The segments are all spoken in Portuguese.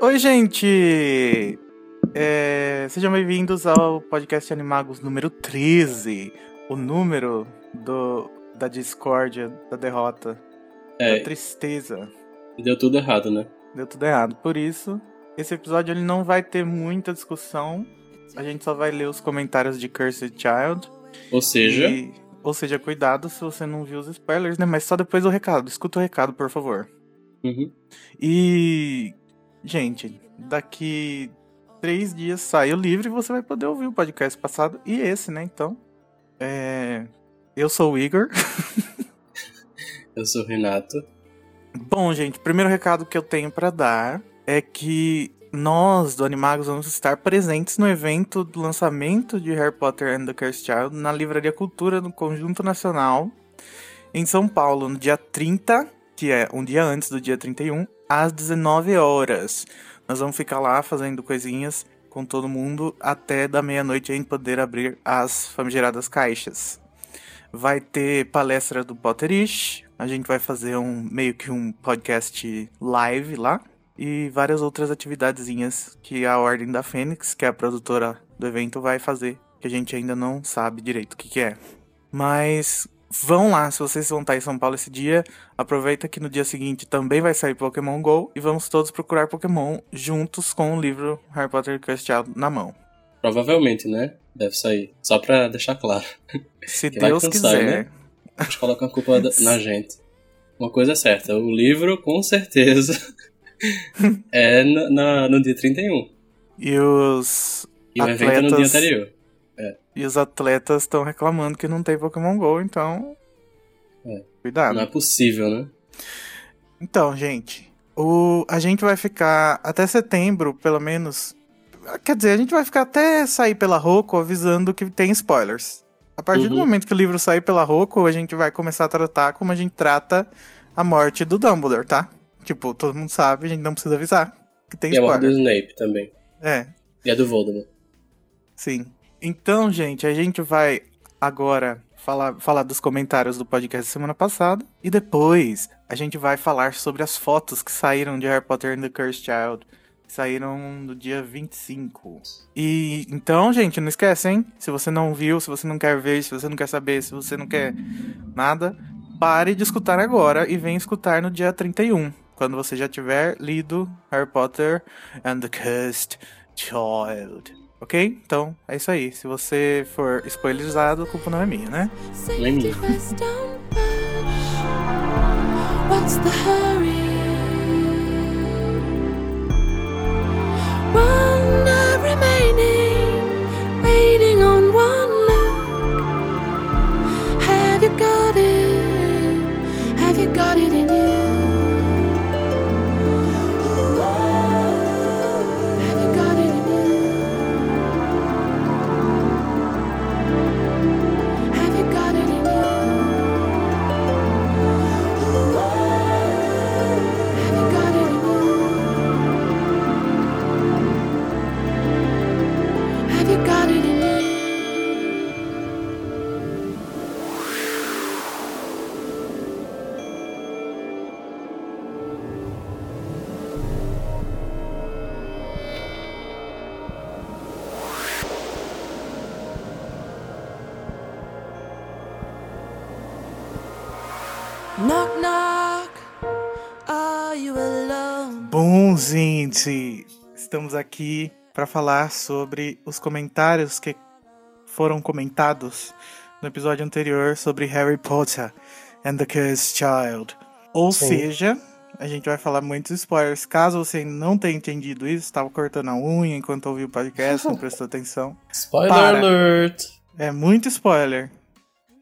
Oi, gente! É, sejam bem-vindos ao podcast Animagos número 13. O número do, da discórdia, da derrota, É, da tristeza. deu tudo errado, né? Deu tudo errado. Por isso, esse episódio ele não vai ter muita discussão. A gente só vai ler os comentários de Cursed Child. Ou seja, E- ou seja, cuidado se você não viu os spoilers, né? Mas só depois o recado. Escuta o recado, por favor. uhum, E, gente, daqui três dias sai o livro e você vai poder ouvir o podcast passado e esse, né? Então, é... eu sou o Igor. eu sou o Renato. Bom, gente, primeiro recado que eu tenho pra dar é que nós do Animagos vamos estar presentes no evento do lançamento de Harry Potter and the Cursed Child na Livraria Cultura do Conjunto Nacional em São Paulo, no dia 30, que é um dia antes do dia 31, às 19 horas. Nós vamos ficar lá fazendo coisinhas com todo mundo até da meia-noite a gente poder abrir as famigeradas caixas. Vai ter palestra do Potterish, a gente vai fazer um meio que um podcast live lá e várias outras atividadezinhas que a Ordem da Fênix, que é a produtora do evento, vai fazer, que a gente ainda não sabe direito o que, que é. Mas vão lá, se vocês vão estar em São Paulo esse dia, aproveita que no dia seguinte também vai sair Pokémon GO e vamos todos procurar Pokémon juntos com o livro Harry Potter Child na mão. Provavelmente, né? Deve sair. Só pra deixar claro. Se Que Deus sai, quiser. né? A gente coloca a culpa na gente. Uma coisa é certa, o livro, com certeza, é no, na- no dia 31. E os E o evento é no dia Atletas- E os atletas estão reclamando que não tem Pokémon GO, então. É. Cuidado. Não é possível, né? Então, gente, o... a gente vai ficar até setembro, pelo menos. Quer dizer, a gente vai ficar até sair pela Roku avisando que tem spoilers. A partir do Uhum. momento que o livro sair pela Roku, a gente vai começar a tratar como a gente trata a morte do Dumbledore, tá? Tipo, todo mundo sabe, a gente não precisa avisar que tem E a morte do. Snape também. É, E a do Voldemort. Sim. Então, gente, a gente vai agora falar, falar dos comentários do podcast da semana passada. E depois a gente vai falar sobre as fotos que saíram de Harry Potter and the Cursed Child. que Saíram no dia 25. E então, gente, não esquece, hein? Se você não viu, se você não quer ver, se você não quer saber, se você não quer nada, pare de escutar agora e vem escutar no dia 31. Quando você já tiver lido Harry Potter and the Cursed Child. Ok? Então, é isso aí. Se você for spoilerizado, a culpa não é minha, né? First, don't push. What's the hurry? Wonder gente, estamos aqui para falar sobre os comentários que foram comentados no episódio anterior sobre Harry Potter and the Cursed Child. Ou Sim. seja, a gente vai falar muitos spoilers. Caso você não tenha entendido isso, estava cortando a unha enquanto ouviu o podcast, não prestou atenção. Spoiler Para. alert! É muito spoiler.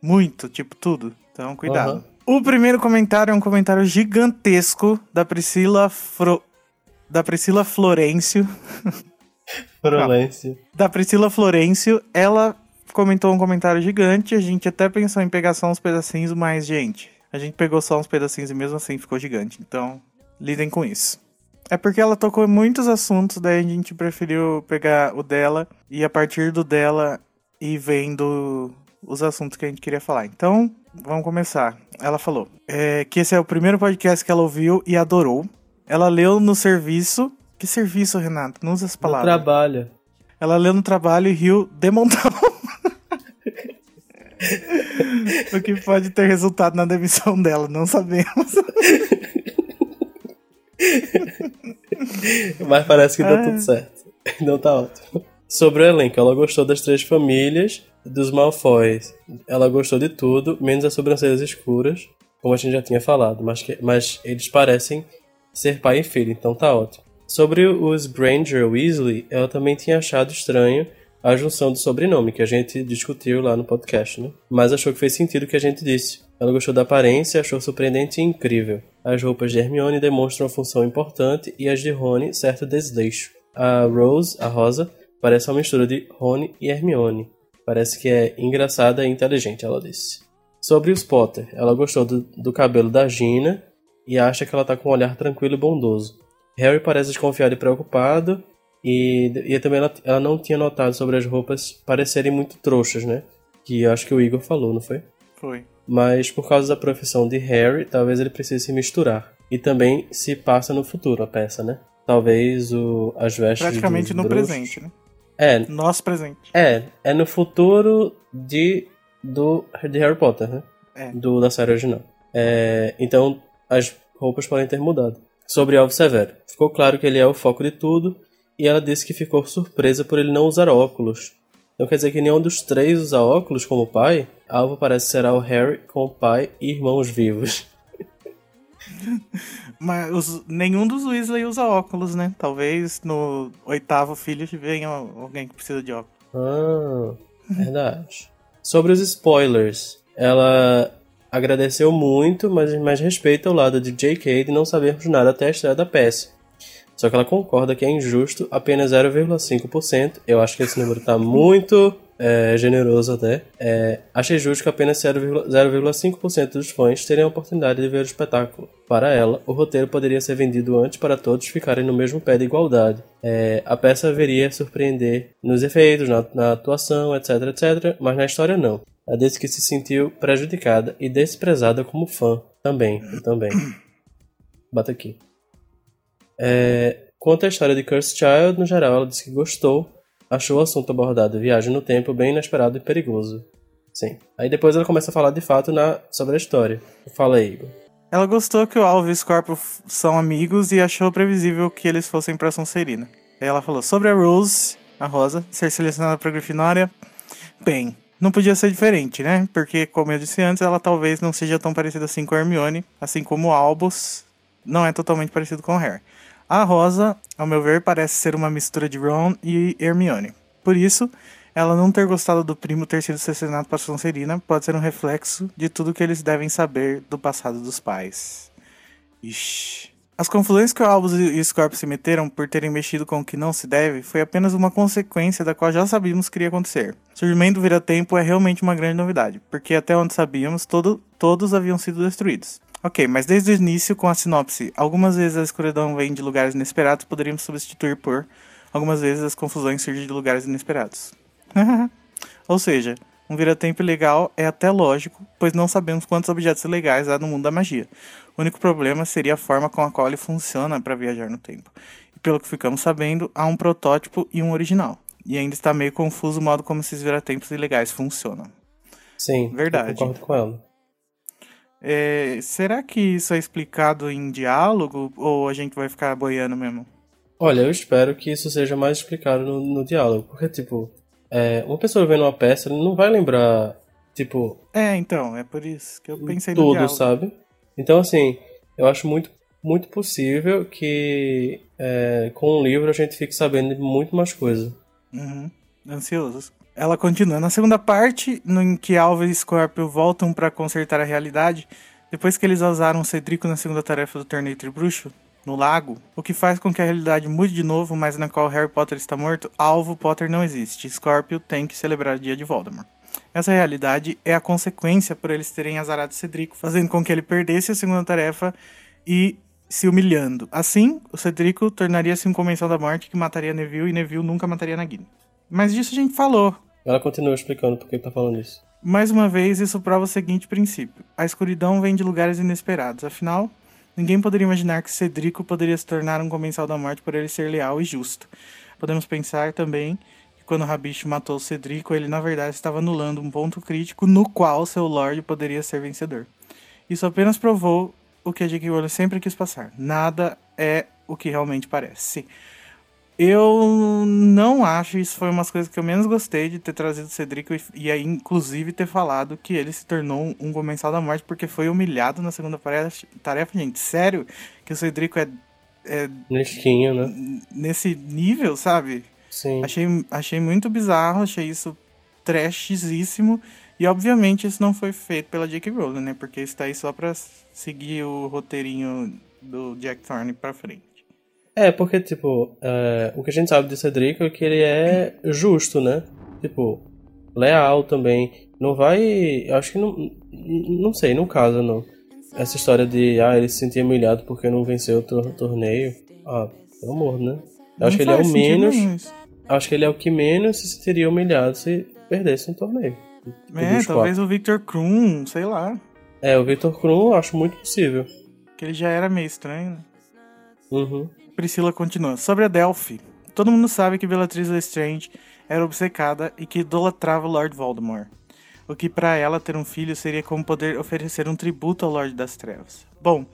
Muito, tipo tudo. Então, cuidado. O primeiro comentário é um comentário gigantesco da Priscila Fro... da Priscila Florencio. Florêncio. Da Priscila Florencio, ela comentou um comentário gigante. A gente até pensou em pegar só uns pedacinhos, mas, gente, a gente pegou só uns pedacinhos e mesmo assim ficou gigante. Então, lidem com isso. É porque ela tocou em muitos assuntos, daí a gente preferiu pegar o dela e a partir do dela ir vendo os assuntos que a gente queria falar. Então, vamos começar. Ela falou é, que esse é o primeiro podcast que ela ouviu e adorou. Ela leu no serviço. Que serviço, Renato? Não usa as No palavras. trabalho. Ela leu no trabalho e riu de montão. o que pode ter resultado na demissão dela, não sabemos. Mas parece que deu Ah. tudo certo. Então tá ótimo. Sobre o elenco, ela gostou das três famílias dos Malfoys. Ela gostou de tudo, menos as sobrancelhas escuras, como a gente já tinha falado. Mas, que- mas eles parecem ser pai e filho, então tá ótimo. Sobre os Granger Weasley, ela também tinha achado estranho a junção do sobrenome, que a gente discutiu lá no podcast, né? Mas achou que fez sentido o que a gente disse. Ela gostou da aparência, achou surpreendente e incrível. As roupas de Hermione demonstram uma função importante e as de Rony certo desleixo. A Rose, a Rosa, parece uma mistura de Rony e Hermione. Parece que é engraçada e inteligente, ela disse. Sobre os Potter, ela gostou do, do cabelo da Gina e acha que ela tá com um olhar tranquilo e bondoso. Harry parece desconfiado e preocupado, e, e também ela, ela não tinha notado sobre as roupas parecerem muito trouxas, né? Que eu acho que o Igor falou, não foi? Foi. Mas por causa da profissão de Harry, talvez ele precise se misturar. E também se passa no futuro a peça, né? Talvez o, as vestes Praticamente no bruxos- presente, né? É, Nosso presente. é, é no futuro de, do, de Harry Potter, né? É. Do, da série original. É, então, as roupas podem ter mudado. Sobre Alvo Severo. Ficou claro que ele é o foco de tudo, e ela disse que ficou surpresa por ele não usar óculos. Então quer dizer que nenhum dos três usa óculos como pai? Alvo parece será o Harry com o pai e irmãos vivos. Mas os- nenhum dos Weasley usa óculos, né? Talvez no oitavo filho venha alguém que precisa de óculos. Ah, verdade. Sobre os spoilers, ela agradeceu muito, mas, mas respeita o lado de J.K. de não sabermos nada até a estreia da peça. Só que ela concorda que é injusto apenas 0,5%. Eu acho que esse número tá muito é, generoso até. É, achei justo que apenas 0,- 0,5% dos fãs terem a oportunidade de ver o espetáculo. Para ela, o roteiro poderia ser vendido antes para todos ficarem no mesmo pé de igualdade. É, a peça haveria surpreender nos efeitos, na, na atuação, etc, etc, mas na história não. Ela disse que se sentiu prejudicada e desprezada como fã. Também, eu também. Bata aqui. É, quanto à história de Cursed Child, no geral, ela disse que gostou, achou o assunto abordado viagem no tempo bem inesperado e perigoso. Sim. Aí depois ela começa a falar de fato na, sobre a história. Fala aí, Igor. Ela gostou que o Alvo e o Scorpio são amigos e achou previsível que eles fossem pra Sonserina. Aí ela falou sobre a Rose, a Rosa, ser selecionada pra Grifinória. Bem, não podia ser diferente, né? Porque, como eu disse antes, ela talvez não seja tão parecida assim com a Hermione, assim como Albus não é totalmente parecido com Harry. A Rosa, ao meu ver, parece ser uma mistura de Ron e Hermione. Por isso, ela não ter gostado do primo ter sido selecionado para Sonserina pode ser um reflexo de tudo que eles devem saber do passado dos pais. Ixi. As confusões que o Albus e o Scorpio se meteram por terem mexido com o que não se deve foi apenas uma consequência da qual já sabíamos que iria acontecer. O surgimento do vira-tempo é realmente uma grande novidade, porque até onde sabíamos, todo, todos haviam sido destruídos. Ok, mas desde o início, com a sinopse, algumas vezes a escuridão vem de lugares inesperados, poderíamos substituir por algumas vezes as confusões surgem de lugares inesperados. Ou seja, um vira-tempo legal é até lógico, pois não sabemos quantos objetos legais há no mundo da magia. O único problema seria a forma com a qual ele funciona para viajar no tempo. E pelo que ficamos sabendo, há um protótipo e um original. E ainda está meio confuso o modo como esses viratempos ilegais funcionam. Sim, Verdade. eu concordo com ela. É, será que isso é explicado em diálogo ou a gente vai ficar boiando mesmo? Olha, eu espero que isso seja mais explicado no, no diálogo, porque, tipo, é, uma pessoa vendo uma peça ele não vai lembrar, tipo, É, então, é por isso que eu pensei no tudo, diálogo. sabe? Então, assim, eu acho muito, muito possível que é, com o livro a gente fique sabendo de muito mais coisa. Uhum. Ansiosos. Ela continua. Na segunda parte, no em que Alva e Scorpio voltam pra consertar a realidade, depois que eles usaram o Cedrico na segunda tarefa do torneio Tribruxo, no lago, o que faz com que a realidade mude de novo, mas na qual Harry Potter está morto, alvo Potter não existe. Scorpio tem que celebrar o dia de Voldemort. Essa realidade é a consequência por eles terem azarado Cedrico, fazendo com que ele perdesse a segunda tarefa e se humilhando. Assim, o Cedrico tornaria-se um comensal da morte que mataria Neville e Neville nunca mataria Nagini. Mas disso a gente falou. Ela continua explicando por que tá falando isso. Mais uma vez, isso prova o seguinte princípio: a escuridão vem de lugares inesperados. Afinal, ninguém poderia imaginar que Cedrico poderia se tornar um comensal da morte por ele ser leal e justo. Podemos pensar também que quando Rabicho matou Cedrico, ele na verdade estava anulando um ponto crítico no qual seu Lorde poderia ser vencedor. Isso apenas provou o que a J.K. Rowling sempre quis passar. Nada é o que realmente parece. Eu não acho, isso foi uma das coisas que eu menos gostei de ter trazido o Cedrico e, e aí, inclusive, ter falado que ele se tornou um comensal da morte porque foi humilhado na segunda tarefa. tarefa gente, sério que o Cedrico é, é Nesquinho, né? nesse nível, sabe? Sim. Achei, achei muito bizarro, achei isso trashzíssimo. E obviamente isso não foi feito pela J.K. Rowling, né? Porque isso tá aí só pra seguir o roteirinho do Jack Thorne pra frente. É, porque, tipo, é, o que a gente sabe de Cedrico é que ele é justo, né? Tipo, leal também. Não vai. Acho que não. Não sei, não casa, não. Essa história de, ah, ele se sentia humilhado porque não venceu o tor- torneio. Ah, pelo amor, né? Eu acho Não que ele é o menos. isso. Acho que ele é o que menos se sentiria humilhado se perdesse um torneio. Tipo, É, talvez o Victor Krum, sei lá. quatro. É, o Victor Krum eu acho muito possível. Que ele já era meio estranho. né? Uhum. Priscila continua. Sobre a Delphi. Todo mundo sabe que Bellatrix Lestrange era obcecada e que idolatrava Lord Voldemort. O que para ela ter um filho seria como poder oferecer um tributo ao Lorde das Trevas. Bom,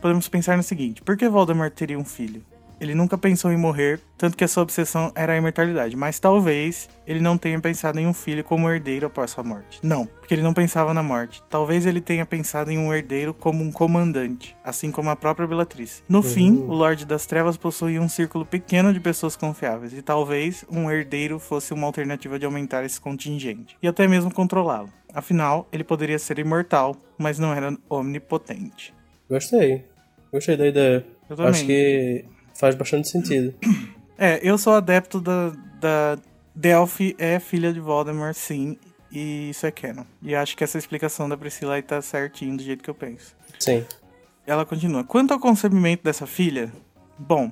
podemos pensar no seguinte: por que Voldemort teria um filho? Ele nunca pensou em morrer, tanto que a sua obsessão era a imortalidade. Mas talvez ele não tenha pensado em um filho como herdeiro após sua morte. Não, porque ele não pensava na morte. Talvez ele tenha pensado em um herdeiro como um comandante, assim como a própria Bellatrix. No fim, o Lorde das Trevas possuía um círculo pequeno de pessoas confiáveis, e talvez um herdeiro fosse uma alternativa de aumentar esse contingente, e até mesmo controlá-lo. Afinal, ele poderia ser imortal, mas não era omnipotente. Gostei. Gostei da ideia. Eu também. Acho que faz bastante sentido. É, eu sou adepto da, da Delphi é filha de Voldemort, sim, e isso é canon. E acho que essa explicação da Priscila aí tá certinho do jeito que eu penso. Sim. Ela continua. Quanto ao concebimento dessa filha, bom,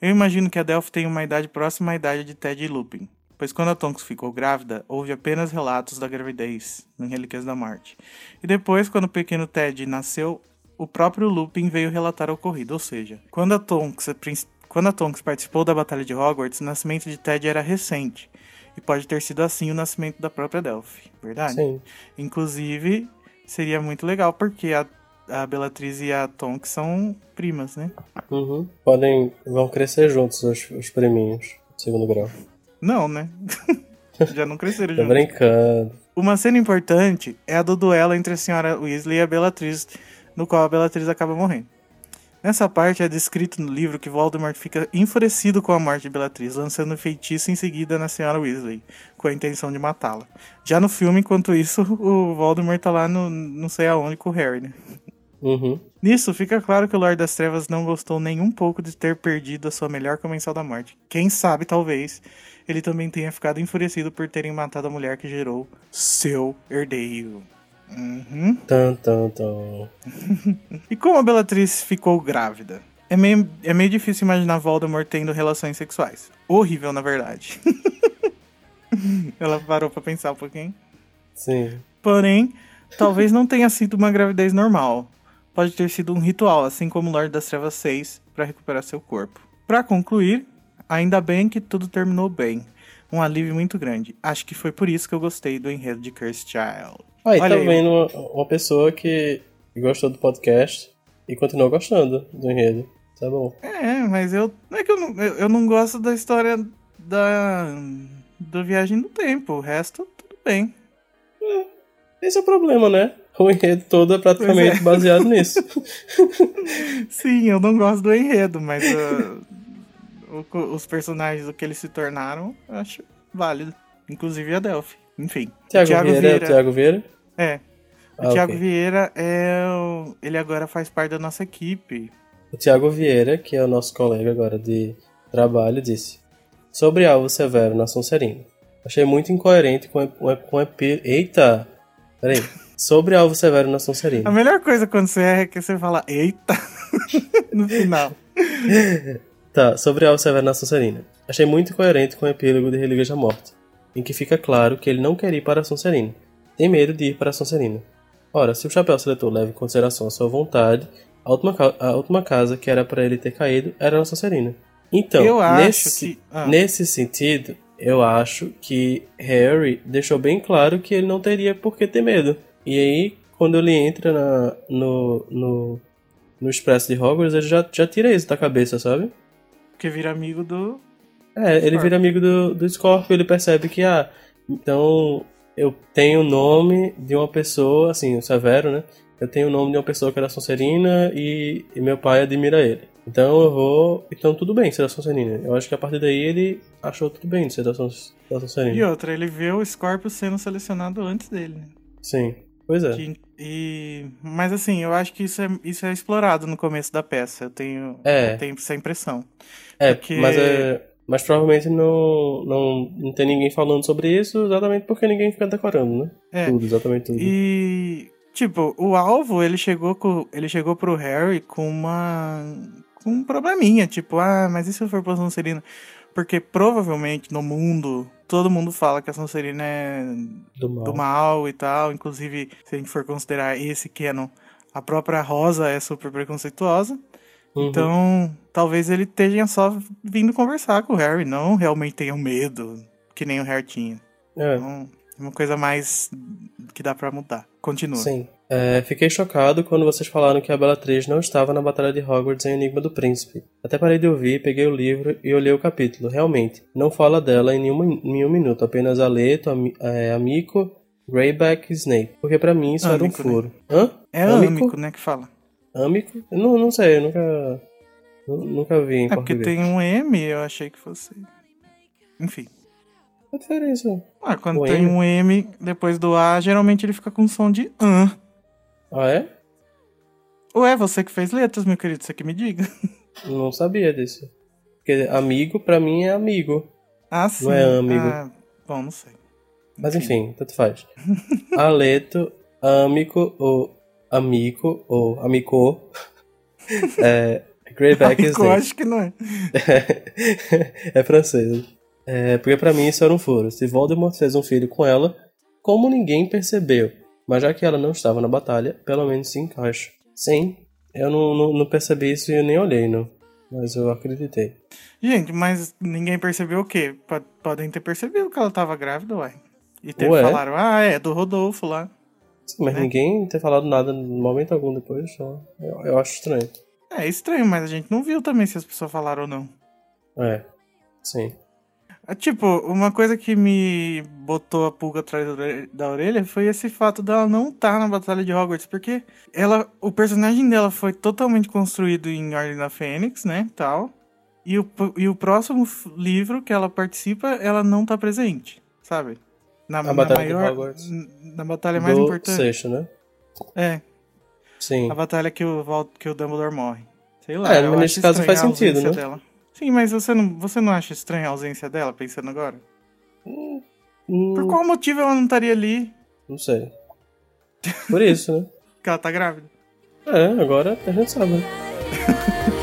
eu imagino que a Delphi tem uma idade próxima à idade de Ted e Lupin, pois quando a Tonks ficou grávida, houve apenas relatos da gravidez em Relíquias da Morte. E depois, quando o pequeno Ted nasceu, o próprio Lupin veio relatar o ocorrido, ou seja, quando a Tonks, quando a Tonks participou da Batalha de Hogwarts, o nascimento de Ted era recente, e pode ter sido assim o nascimento da própria Delphi, verdade? Sim. Inclusive, seria muito legal, porque a, a Bellatrix e a Tonks são primas, né? Uhum. Podem. Vão crescer juntos os, os priminhos. Segundo grau. Não, né? Já não cresceram Tô juntos. brincando. Uma cena importante é a do duelo entre a senhora Weasley e a Bellatrix, no qual a Bellatrix acaba morrendo. Nessa parte é descrito no livro que Voldemort fica enfurecido com a morte de Bellatrix, lançando um feitiço em seguida na senhora Weasley, com a intenção de matá-la. Já no filme, enquanto isso, o Voldemort tá lá no não sei aonde com o Harry, né? Uhum. Nisso, fica claro que o Lorde das Trevas não gostou nem um pouco de ter perdido a sua melhor comensal da morte. Quem sabe, talvez, ele também tenha ficado enfurecido por terem matado a mulher que gerou seu herdeiro. Uhum. Tan, tan, tan. E como a Bellatrix ficou grávida? É meio, é meio difícil imaginar Voldemort tendo relações sexuais. Horrível, na verdade. Ela parou pra pensar um pouquinho. Sim. Porém, talvez não tenha sido uma gravidez normal. Pode ter sido um ritual, assim como o Lorde das Trevas fez para recuperar seu corpo. Para concluir, ainda bem que tudo terminou bem. Um alívio muito grande. Acho que foi por isso que eu gostei do enredo de Cursed Child. Aí Olha tá aí. vendo uma, uma pessoa que gostou do podcast e continuou gostando do enredo. É bom. É, mas eu. Não é que eu não, eu, eu não gosto da história da. do Viagem do Tempo. O resto, tudo bem. Esse é o problema, né? O enredo todo é praticamente é. baseado nisso. Sim, eu não gosto do enredo, mas ah, o os personagens, o que eles se tornaram, eu acho válido. Inclusive a Delphi. Enfim. Tiago, Thiago Vieira, é o Vieira. Thiago Vieira? É. O Ah, Thiago ok. Vieira é. o- Ele agora faz parte da nossa equipe. O Tiago Vieira, que é o nosso colega agora de trabalho, disse: Sobre Alvo Severo na Sonserina. Achei muito incoerente com, com, com epi... Eita! Peraí. Sobre Alvo Severo na A Sonserina. melhor coisa quando você erra é que você fala eita no final. Tá, sobre Alvo Severo na Sonserina. Achei muito incoerente com o epílogo de Relíquias da Morte, em que fica claro que ele não quer ir para a Sonserina. Tem medo de ir para a Sonserina. Ora, se o chapéu seletor leva em consideração a sua vontade, a última, ca- a última casa que era para ele ter caído era na Sonserina. Então, eu nesse, que. ah, nesse sentido, eu acho que Harry deixou bem claro que ele não teria por que ter medo. E aí, quando ele entra na, no, no, no Expresso de Hogwarts, ele já, já tira isso da cabeça, sabe? Porque vira amigo do. É, ele Scorpio. vira amigo do, do Scorpio, ele percebe que, ah, então eu tenho o nome de uma pessoa, assim, o Severo, né? Eu tenho o nome de uma pessoa que era Sonserina e, e meu pai admira ele. Então eu vou. Então tudo bem ser da Sonserina. Eu acho que a partir daí ele achou tudo bem de ser da, Son, da E Sonserina. outra, ele vê o Scorpio sendo selecionado antes dele, né? Sim. Pois é. Que- e, mas assim, eu acho que isso é, isso é explorado no começo da peça. Eu tenho, É. eu tenho essa impressão. É, porque- mas é. Mas provavelmente não, não, não tem ninguém falando sobre isso exatamente porque ninguém fica decorando, né? É. Tudo, exatamente tudo. E tipo, o alvo, ele chegou com, ele chegou pro Harry com uma com um probleminha, tipo, ah, mas e se eu for pra Sonserina? Porque provavelmente no mundo todo mundo fala que a Sonserina é Do mal. do mal e tal, inclusive se a gente for considerar esse canon, a própria Rosa é super preconceituosa. Uhum. Então, talvez ele tenha só vindo conversar com o Harry, não realmente tenha um medo, que nem o Harry tinha. É. Então, é uma coisa mais que dá pra mudar. Continua. Sim. É, fiquei chocado quando vocês falaram que a Bellatrix não estava na Batalha de Hogwarts em Enigma do Príncipe. Até parei de ouvir, peguei o livro e olhei o capítulo. Realmente, não fala dela em nenhum, nenhum minuto, apenas Aleto, Ami, é, Amico, Greyback e Snape. Porque pra mim isso Amico, era um furo. Hã? É Amico? âmico, né, que fala. Amico? Não, não sei, eu nunca. nu- Nunca vi em É porque português. tem um M, eu achei que fosse. Enfim. Qual a diferença? Ah, quando O tem M? um M depois do A, geralmente ele fica com som de an. Ah, é? Ué, você que fez letras, meu querido, você que me diga. Não sabia disso. Porque amigo, pra mim, é amigo. Ah, sim. Não é âmigo. Ah, bom, não sei. Mas enfim, tanto faz. Aleto, amico ou amico ou amico. É, Greyback Amigo, Snape. acho que não é. é francês. É, porque pra mim isso era um furo. Se Voldemort fez um filho com ela, como ninguém percebeu? Mas já que ela não estava na batalha, pelo menos se encaixa. Sim, eu não, não, não percebi isso e eu nem olhei, não. Mas eu acreditei. Gente, mas ninguém percebeu o quê? Podem ter percebido que ela tava grávida, uai. E ter Ué? falaram, ah, é, do Rodolfo lá. Mas Né? ninguém ter falado nada no momento algum depois, só. Eu, eu acho estranho. É estranho, mas a gente não viu também se as pessoas falaram ou não. É, sim. É, Tipo, uma coisa que me botou a pulga atrás da ore- da orelha foi esse fato dela não estar na Batalha de Hogwarts, porque ela, o personagem dela foi totalmente construído em Ordem da Fênix, né, tal. E o, e o próximo livro que ela participa, ela não tá presente, sabe? Na, na Batalha maior, Hogwarts. na batalha mais Do importante. sexto, né? É, Sim. a batalha que o, Val- que o Dumbledore morre. Sei lá. É, eu mas nesse caso faz sentido, né? Dela. Sim, mas você não, você não acha estranha a ausência dela, pensando agora? Hum, Por qual motivo ela não estaria ali? Não sei. Por isso, né? Porque ela tá grávida. É, agora a gente sabe. né?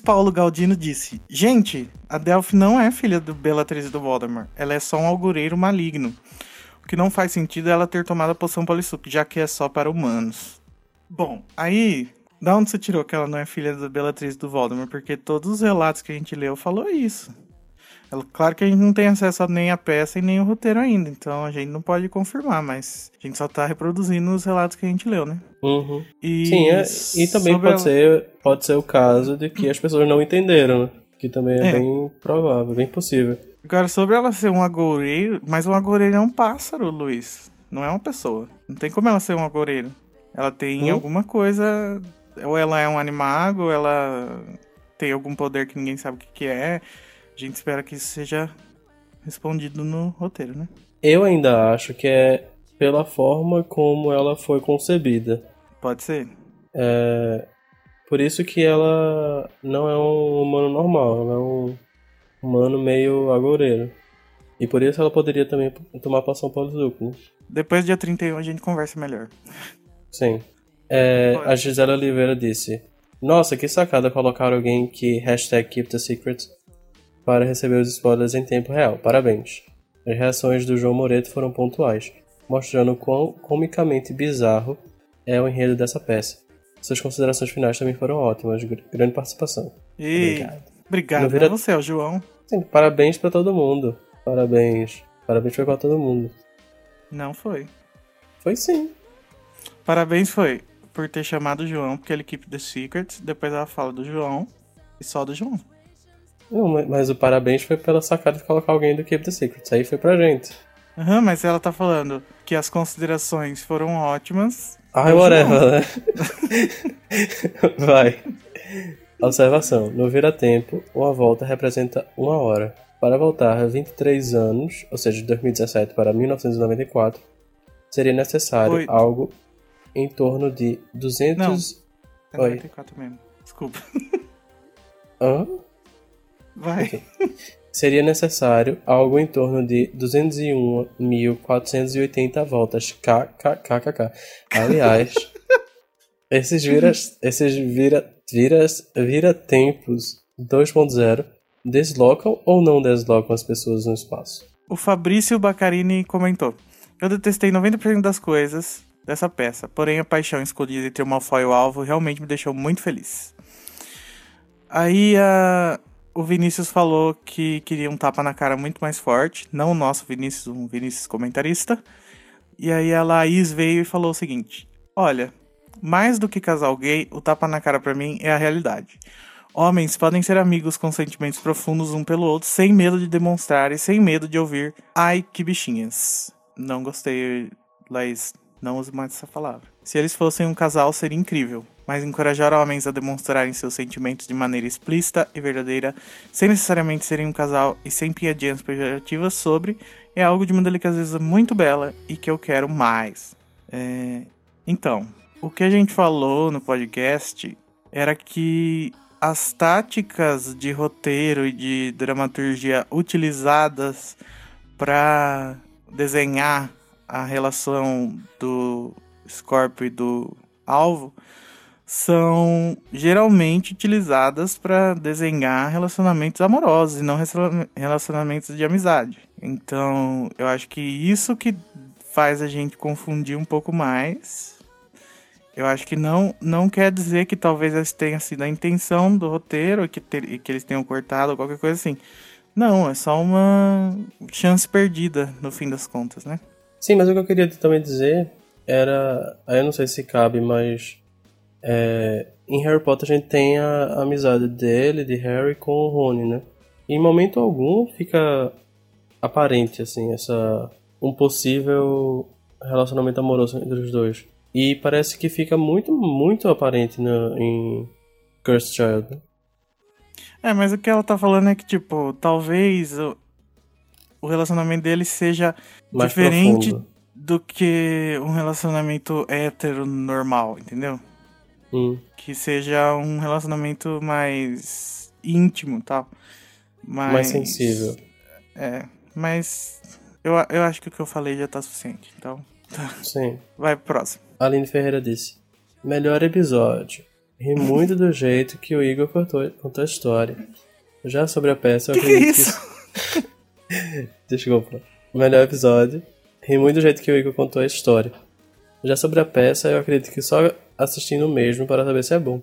Paulo Galdino disse: Gente, a Delphi não é filha do Bellatrix do Voldemort. Ela é só um algoreiro maligno. O que não faz sentido é ela ter tomado a poção Polissup, já que é só para humanos. Bom, aí. Da onde você tirou que ela não é filha da Bellatrix do Voldemort? Porque todos os relatos que a gente leu falou isso. Claro que a gente não tem acesso a nem a peça e nem o roteiro ainda, então a gente não pode confirmar, mas a gente só tá reproduzindo os relatos que a gente leu, né? Uhum. E Sim, é, e também pode ser, pode ser o caso de que as pessoas não entenderam, né? Que também é, É. bem provável, bem possível. Agora, sobre ela ser um agoureiro, mas um agoureiro é um pássaro, Luiz. Não é uma pessoa. Não tem como ela ser um agoureiro. Ela tem Hum? alguma coisa. Ou ela é um animago, ou ela tem algum poder que ninguém sabe o que, que é. A gente espera que isso seja respondido no roteiro, né? Eu ainda acho que é pela forma como ela foi concebida. Pode ser. É, por isso que ela não é um humano normal, ela é um humano meio agoureiro. E por isso ela poderia também tomar poção polizuco, né? Depois do dia 31 a gente conversa melhor. Sim. É, a Gisela Oliveira disse: Nossa, que sacada colocar alguém que hashtag keep the secret para receber os spoilers em tempo real. Parabéns. As reações do João Moreto foram pontuais, mostrando quão comicamente bizarro é o enredo dessa peça. Suas considerações finais também foram ótimas, gr- grande participação. E... Obrigado. Obrigado. Não vira- É você, é o João. Sim, parabéns pra todo mundo. Parabéns. Parabéns foi pra todo mundo. Não foi. Foi sim. Parabéns foi por ter chamado o João, porque ele keep the secret. Depois ela fala do João e só do João. Não, mas- o parabéns foi pela sacada de colocar alguém do Keep the Secret. Isso aí foi pra gente. Aham, mas ela tá falando que as considerações foram ótimas. Ai, É o whatever, né? Vai. Observação. No vira-tempo, uma volta representa uma hora. Para voltar 23 anos, ou seja, de 2017 para 1994, seria necessário Oito. algo em torno de 200... É Oi. 94 mesmo. Desculpa. Hã? Vai. Seria necessário algo em torno de 201.480 voltas. KKKKK. Aliás, esses viras, esses vira, viras, vira tempos 2.0 deslocam ou não deslocam as pessoas no espaço? O Fabrício Baccarini comentou: Eu detestei 90% das coisas dessa peça, porém a paixão escolhida entre o Malfoy e o alvo realmente me deixou muito feliz. Aí a- o Vinícius falou que queria um tapa na cara muito mais forte, não o nosso Vinícius, um Vinícius comentarista. E aí a Laís veio e falou o seguinte: Olha, mais do que casal gay, o tapa na cara pra mim é a realidade. Homens podem ser amigos com sentimentos profundos um pelo outro, sem medo de demonstrar e sem medo de ouvir. Ai, que bichinhas. Não gostei, Laís. Não use mais essa palavra. Se eles fossem um casal, seria incrível. Mas encorajar homens a demonstrarem seus sentimentos de maneira explícita e verdadeira, sem necessariamente serem um casal e sem piadinhas pejorativas sobre, é algo de uma delicadeza muito bela e que eu quero mais. É, Então, o que a gente falou no podcast era que as táticas de roteiro e de dramaturgia utilizadas para desenhar a relação do Scorpio e do alvo são geralmente utilizadas para desenhar relacionamentos amorosos e não relaciona- relacionamentos de amizade. Então, eu acho que isso que faz a gente confundir um pouco mais. Eu acho que não, não quer dizer que talvez essa tenha sido a intenção do roteiro e que, ter- que eles tenham cortado ou qualquer coisa assim. Não, é só uma chance perdida no fim das contas, né? Sim, mas o que eu queria também dizer era. Aí eu não sei se cabe, mas. É, em Harry Potter a gente tem a, a amizade dele, de Harry, com o Rony, né? E em momento algum fica aparente, assim, essa. um possível relacionamento amoroso entre os dois. E parece que fica muito, muito aparente no, em Cursed Child. né? É, mas o que ela tá falando é que, tipo, talvez o, o relacionamento dele seja Mais diferente profundo. do que um relacionamento hétero normal, entendeu? Hum. Que seja um relacionamento mais íntimo tal. Mais, Mais sensível. É, mas eu, eu acho que o que eu falei já tá suficiente. Então, Sim. vai pro próximo. Aline Ferreira disse: Melhor episódio. Ri muito do jeito que o Igor contou, contou a história. Já sobre a peça, eu Que que é acredito isso? Desculpa. Melhor episódio. Ri muito do jeito que o Igor contou a história. Já sobre a peça, eu acredito que só assistindo mesmo para saber se é bom.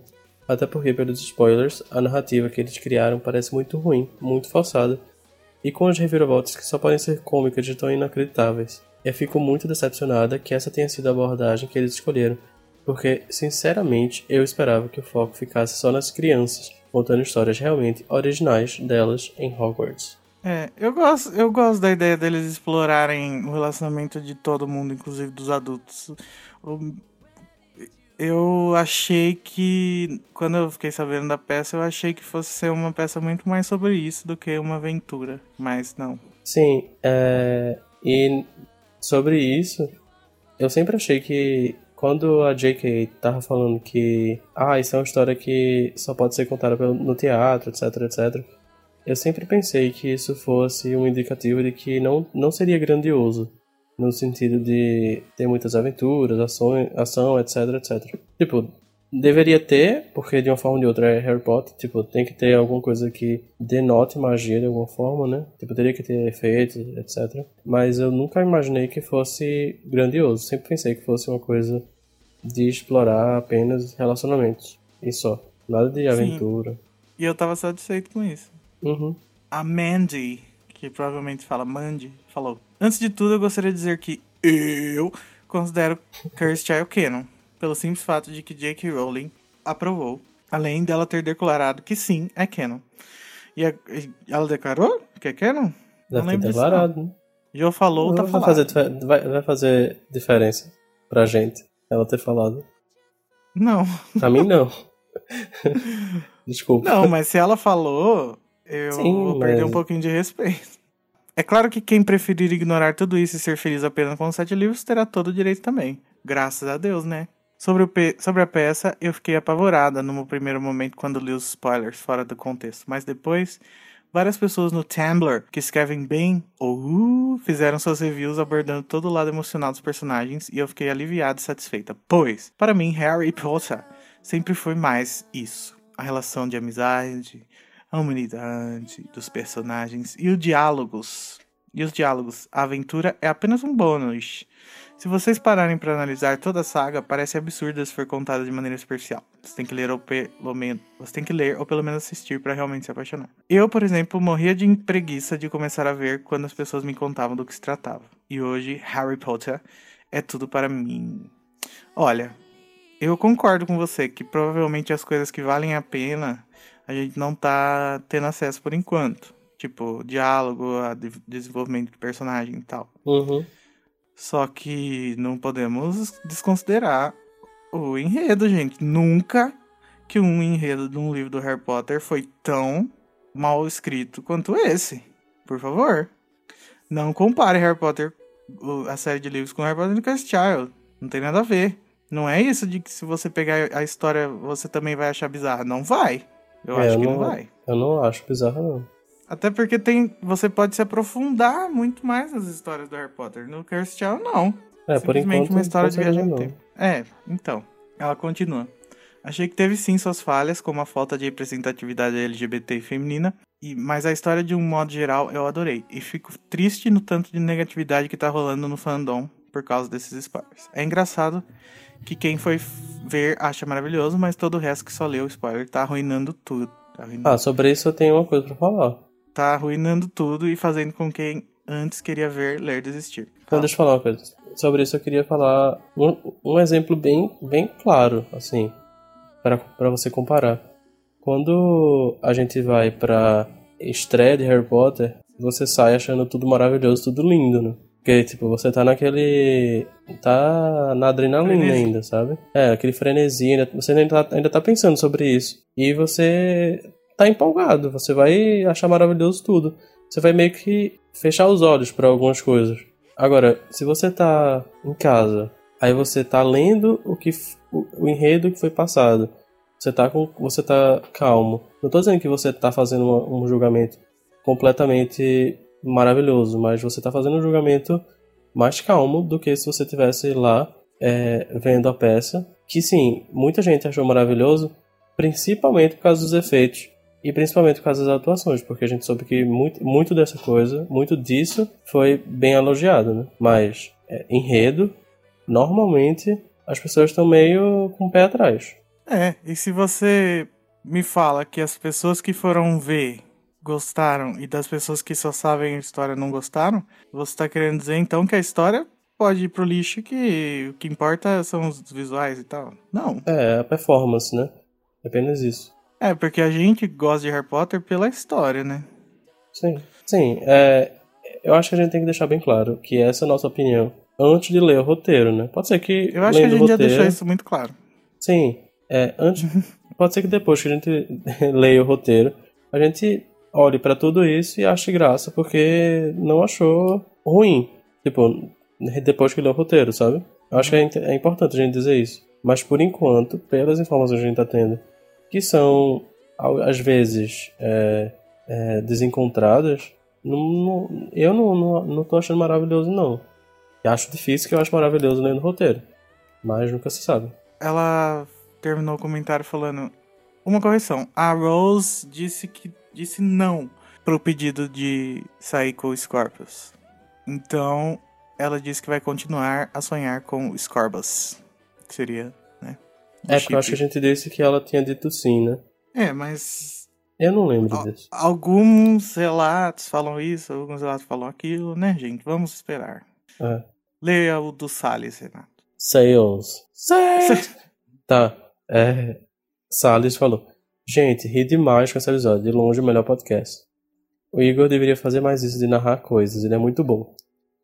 Até porque, pelos spoilers, a narrativa que eles criaram parece muito ruim, muito forçada, e com as reviravoltas que só podem ser cômicas de tão inacreditáveis. Eu fico muito decepcionada que essa tenha sido a abordagem que eles escolheram, porque, sinceramente, eu esperava que o foco ficasse só nas crianças, contando histórias realmente originais delas em Hogwarts. É, eu gosto, eu gosto da ideia deles explorarem o relacionamento de todo mundo, inclusive dos adultos. O- Eu achei que, quando eu fiquei sabendo da peça, eu achei que fosse ser uma peça muito mais sobre isso do que uma aventura. Mas não. Sim, é, e sobre isso, eu sempre achei que quando a J.K. tava falando que ah, isso é uma história que só pode ser contada no teatro, etc, etc, eu sempre pensei que isso fosse um indicativo de que não, não seria grandioso, no sentido de ter muitas aventuras, ações, ação, etc, etc. Tipo, Deveria ter, porque de uma forma ou de outra é Harry Potter, tipo, tem que ter alguma coisa que denote magia de alguma forma, né? Tipo, teria que ter efeitos, etc. Mas eu nunca imaginei que fosse grandioso. Sempre pensei que fosse uma coisa de explorar apenas relacionamentos. E só. Nada de aventura. E eu tava satisfeito com isso. Uhum. A Mandy, que provavelmente fala Mandy, falou. Antes de tudo, eu gostaria de dizer que eu considero Cursed Child canon, pelo simples fato de que J.K. Rowling aprovou, além dela ter declarado que sim, é canon. E a- e ela declarou que é canon? Deve ter lembro disso, declarado, né? Jo falou, tá vai, falado. fazer, difer- vai, vai fazer diferença pra gente ela ter falado. Não, Pra mim, não. Desculpa. não, mas se ela falou, eu Sim, vou perder mas- um pouquinho de respeito. É claro que quem preferir ignorar tudo isso e ser feliz apenas com os sete livros terá todo o direito também. Graças a Deus, né? Sobre, o pe- sobre a peça, eu fiquei apavorada no meu primeiro momento quando li os spoilers fora do contexto, mas depois, várias pessoas no Tumblr que escrevem bem ou uh, fizeram suas reviews abordando todo o lado emocional dos personagens e eu fiquei aliviada e satisfeita, pois, para mim, Harry Potter sempre foi mais isso: a relação de amizade, a humanidade dos personagens e os diálogos. E os diálogos, a aventura é apenas um bônus. Se vocês pararem para analisar toda a saga, parece absurda se for contada de maneira superficial. Você tem que ler ou pelo menos, você tem que ler ou pelo menos assistir para realmente se apaixonar. Eu, por exemplo, morria de preguiça de começar a ver quando as pessoas me contavam do que se tratava. E hoje, Harry Potter é tudo para mim. Olha, eu concordo com você que provavelmente as coisas que valem a pena a gente não tá tendo acesso por enquanto. Tipo, diálogo, a de- desenvolvimento de personagem e tal. Uhum. Só que não podemos desconsiderar o enredo, gente. Nunca que um enredo de um livro do Harry Potter foi tão mal escrito quanto esse. Por favor. Não compare Harry Potter, a série de livros, com Harry Potter e Cursed Child. Não tem nada a ver. Não é isso de que se você pegar a história, você também vai achar bizarra. Não vai. Eu É, acho eu que não não- vai. Eu não acho bizarro, não. Até porque tem, você pode se aprofundar muito mais nas histórias do Harry Potter. No Cursed Child, não. É, por Simplesmente enquanto. uma história de viagem no tempo. É, então. Ela continua. Achei que teve sim suas falhas, como a falta de representatividade LGBT feminina, e, mas a história de um modo geral eu adorei. E fico triste no tanto de negatividade que tá rolando no fandom por causa desses spoilers. É engraçado que quem foi ver acha maravilhoso, mas todo o resto que só leu o spoiler tá arruinando tudo. Tá arruinando, Ah, sobre isso eu tenho uma coisa pra falar. tá arruinando tudo e fazendo com quem antes queria ver ler desistir. Então, deixa eu falar uma coisa. Sobre isso eu queria falar um, um exemplo bem, bem claro, assim, para para você comparar. Quando a gente vai pra estreia de Harry Potter, você sai achando tudo maravilhoso, tudo lindo, né? Porque, tipo, você tá naquele. tá na adrenalina Frenesi. ainda, sabe? É, aquele frenesi, ainda, você ainda tá, ainda tá pensando sobre isso. E você tá empolgado, você vai achar maravilhoso tudo. Você vai meio que fechar os olhos pra algumas coisas. Agora, se você tá em casa, aí você tá lendo o que o, o enredo que foi passado. Você tá com você tá calmo. Não tô dizendo que você tá fazendo uma- um julgamento completamente maravilhoso, mas você tá fazendo um julgamento mais calmo do que se você tivesse lá é, vendo a peça, que sim, muita gente achou maravilhoso, principalmente por causa dos efeitos e principalmente por causa das atuações, porque a gente soube que muito, muito dessa coisa, muito disso foi bem elogiado, né? Mas é, enredo, normalmente as pessoas estão meio com o pé atrás. É, e se você me fala que as pessoas que foram ver gostaram e das pessoas que só sabem a história não gostaram, você tá querendo dizer então que a história pode ir pro lixo que o que importa são os visuais e tal? Não. É, a performance, né? Apenas isso. É, porque a gente gosta de Harry Potter pela história, né? Sim. Sim, é, eu acho que a gente tem que deixar bem claro que essa é a nossa opinião antes de ler o roteiro, né? Pode ser que. Eu acho que a gente já roteiro- deixou isso muito claro. Sim, é, antes. pode ser que depois que a gente leia o roteiro, a gente olhe pra tudo isso e ache graça, porque não achou ruim. Tipo, depois que leu o roteiro, sabe? Eu acho que é, é importante a gente dizer isso. Mas por enquanto, pelas informações que a gente tá tendo, que são às vezes é, é, desencontradas, não, não- eu não, não, não tô achando maravilhoso, não. Acho difícil que eu acho maravilhoso lendo o roteiro. Mas nunca se sabe. Ela terminou o comentário falando uma correção. A Rose disse que disse não pro pedido de sair com o Scorpius. Então, ela disse que vai continuar a sonhar com o Scorbus. Que seria, né? o É, porque eu acho que a gente disse que ela tinha dito sim, né? É, mas Eu não lembro Ó, disso. alguns relatos falam isso, alguns relatos falam aquilo, né, gente? Vamos esperar. É. Leia o do Salles, Renato. Sales. Sales! tá. É. Salles falou. Gente, ri demais com esse episódio. De longe o melhor podcast. O Igor deveria fazer mais isso de narrar coisas. Ele é muito bom.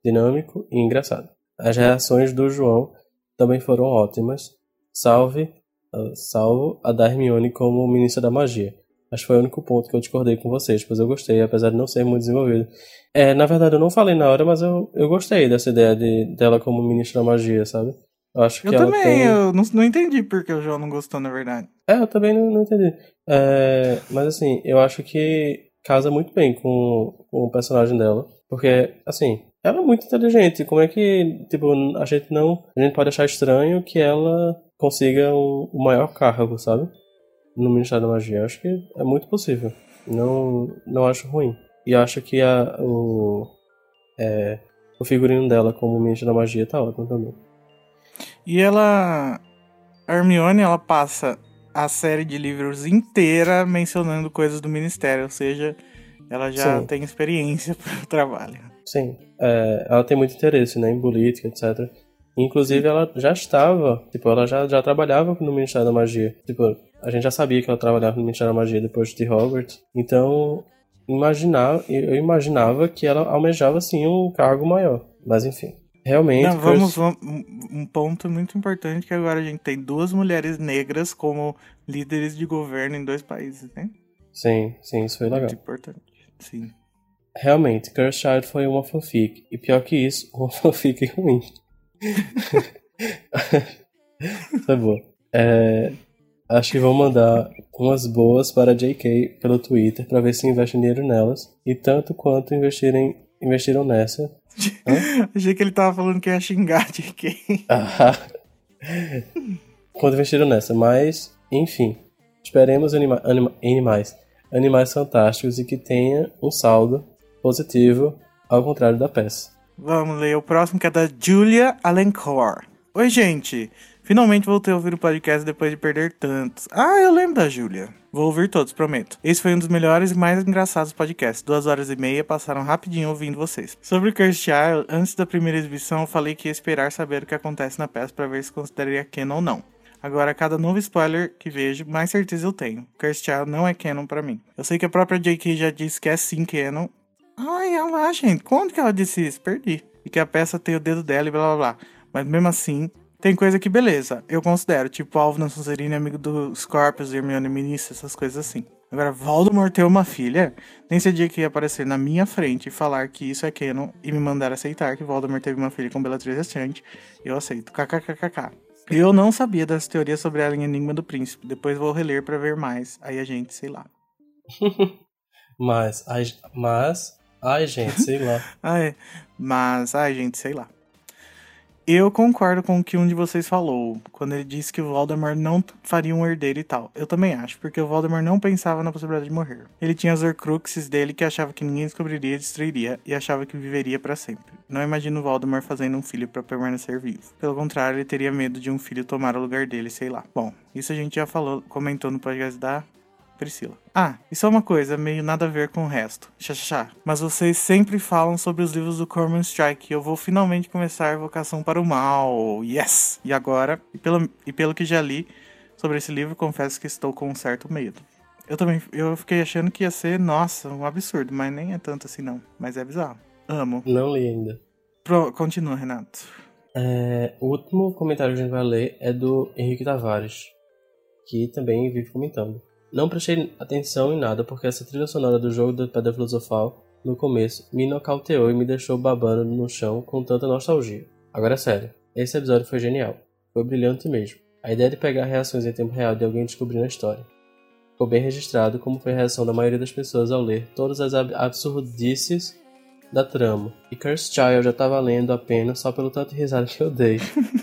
Dinâmico e engraçado. As reações do João também foram ótimas. Salve. ah, salvo a da Hermione como ministra da magia. Acho que foi o único ponto que eu discordei com vocês, pois eu gostei, apesar de não ser muito desenvolvido. É, na verdade, eu não falei na hora, mas eu, eu gostei dessa ideia de, dela como ministra da magia, sabe? Eu acho que Eu também, tem... eu não, não entendi porque o João não gostou, na verdade. É, eu também não, não entendi. É, mas assim, eu acho que casa muito bem com, com o personagem dela. Porque, assim, ela é muito inteligente. Como é que, tipo, a gente não. A gente pode achar estranho que ela consiga um, o maior cargo, sabe? No Ministério da Magia. Eu acho que é muito possível. Não, não acho ruim. E acho que a, o, é, o figurino dela como Ministra da Magia tá ótimo também. E ela. A Hermione, ela passa a série de livros inteira mencionando coisas do ministério, ou seja, ela já Sim. tem experiência para o trabalho. Sim, é, ela tem muito interesse né, em política, etc. Inclusive, ela já estava, tipo, ela já, já trabalhava no Ministério da Magia. Tipo, a gente já sabia que ela trabalhava no Ministério da Magia depois de Hogwarts. Então, imaginar, eu imaginava que ela almejava, sim, um cargo maior. Mas, enfim, realmente... Não, vamos, um ponto muito importante que agora a gente tem duas mulheres negras como líderes de governo em dois países, né? Sim, sim, isso foi legal. Muito importante. Sim. Realmente, Cursed Child foi uma fanfic. E pior que isso, uma fanfic ruim. tá bom. É, acho que vou mandar umas boas para a JK pelo Twitter para ver se investem dinheiro nelas. E tanto quanto investirem, investiram nessa. Achei que ele tava falando que ia xingar de quem. Ah, investiram nessa. Mas, enfim. Esperemos anima anima animais. Animais fantásticos e que tenha um saldo positivo, ao contrário da peça. Vamos ler o próximo que é da Julia Alencourt. Oi, gente. Finalmente voltei a ouvir o podcast depois de perder tantos. Ah, eu lembro da Julia. Vou ouvir todos, prometo. Esse foi um dos melhores e mais engraçados podcasts. Duas horas e meia passaram rapidinho ouvindo vocês. Sobre o Cursed Child, antes da primeira exibição, eu falei que ia esperar saber o que acontece na peça para ver se consideraria canon ou não. Agora, cada novo spoiler que vejo, mais certeza eu tenho. Cursed Child não é canon pra mim. Eu sei que a própria J.K. já disse que é sim canon. Ai, olha lá, gente. Quando que ela disse isso? Perdi. E que a peça tem o dedo dela e blá blá blá. Mas mesmo assim, tem coisa que beleza. Eu considero, tipo, Alvo na Sonserina amigo do Scorpius, Hermione Ministra, essas coisas assim. Agora, Voldemort ter uma filha, nem sei dia que ia aparecer na minha frente e falar que isso é canon e me mandar aceitar que Voldemort teve uma filha com Bellatrix Lestrange, eu aceito. KKKKK. Eu não sabia das teorias sobre ela em Enigma do Príncipe. Depois vou reler pra ver mais. Aí a gente, sei lá. Mas, ai, mas, ai gente, sei lá. Ai, mas, ai, gente, sei lá. Eu concordo com o que um de vocês falou, quando ele disse que o Voldemort não faria um herdeiro e tal. Eu também acho, porque o Voldemort não pensava na possibilidade de morrer. Ele tinha as Horcruxes dele que achava que ninguém descobriria e destruiria, e achava que viveria pra sempre. Não imagino o Voldemort fazendo um filho pra permanecer vivo. Pelo contrário, ele teria medo de um filho tomar o lugar dele, sei lá. Bom, isso a gente já falou, comentou no podcast da Priscila. Ah, e só uma coisa, meio nada a ver com o resto. Xaxá. Mas vocês sempre falam sobre os livros do Corman Strike. e Eu vou finalmente começar a Vocação para o Mal. Yes! E agora, e pelo, e pelo que já li sobre esse livro, confesso que estou com um certo medo. Eu também, eu fiquei achando que ia ser, nossa, um absurdo, mas nem é tanto assim não. Mas é bizarro. Amo. Não li ainda. Pro, continua, Renato. É, o último comentário que a gente vai ler é do Henrique Tavares, que também vive comentando. Não prestei atenção em nada porque essa trilha sonora do jogo da Pedra Filosofal, no começo, me nocauteou e me deixou babando no chão com tanta nostalgia. Agora é sério, esse episódio foi genial. Foi brilhante mesmo. A ideia de pegar reações em tempo real de alguém descobrindo a história. Ficou bem registrado como foi a reação da maioria das pessoas ao ler todas as ab- absurdices da trama. E Cursed Child já tá valendo a pena só pelo tanto de risada que eu dei.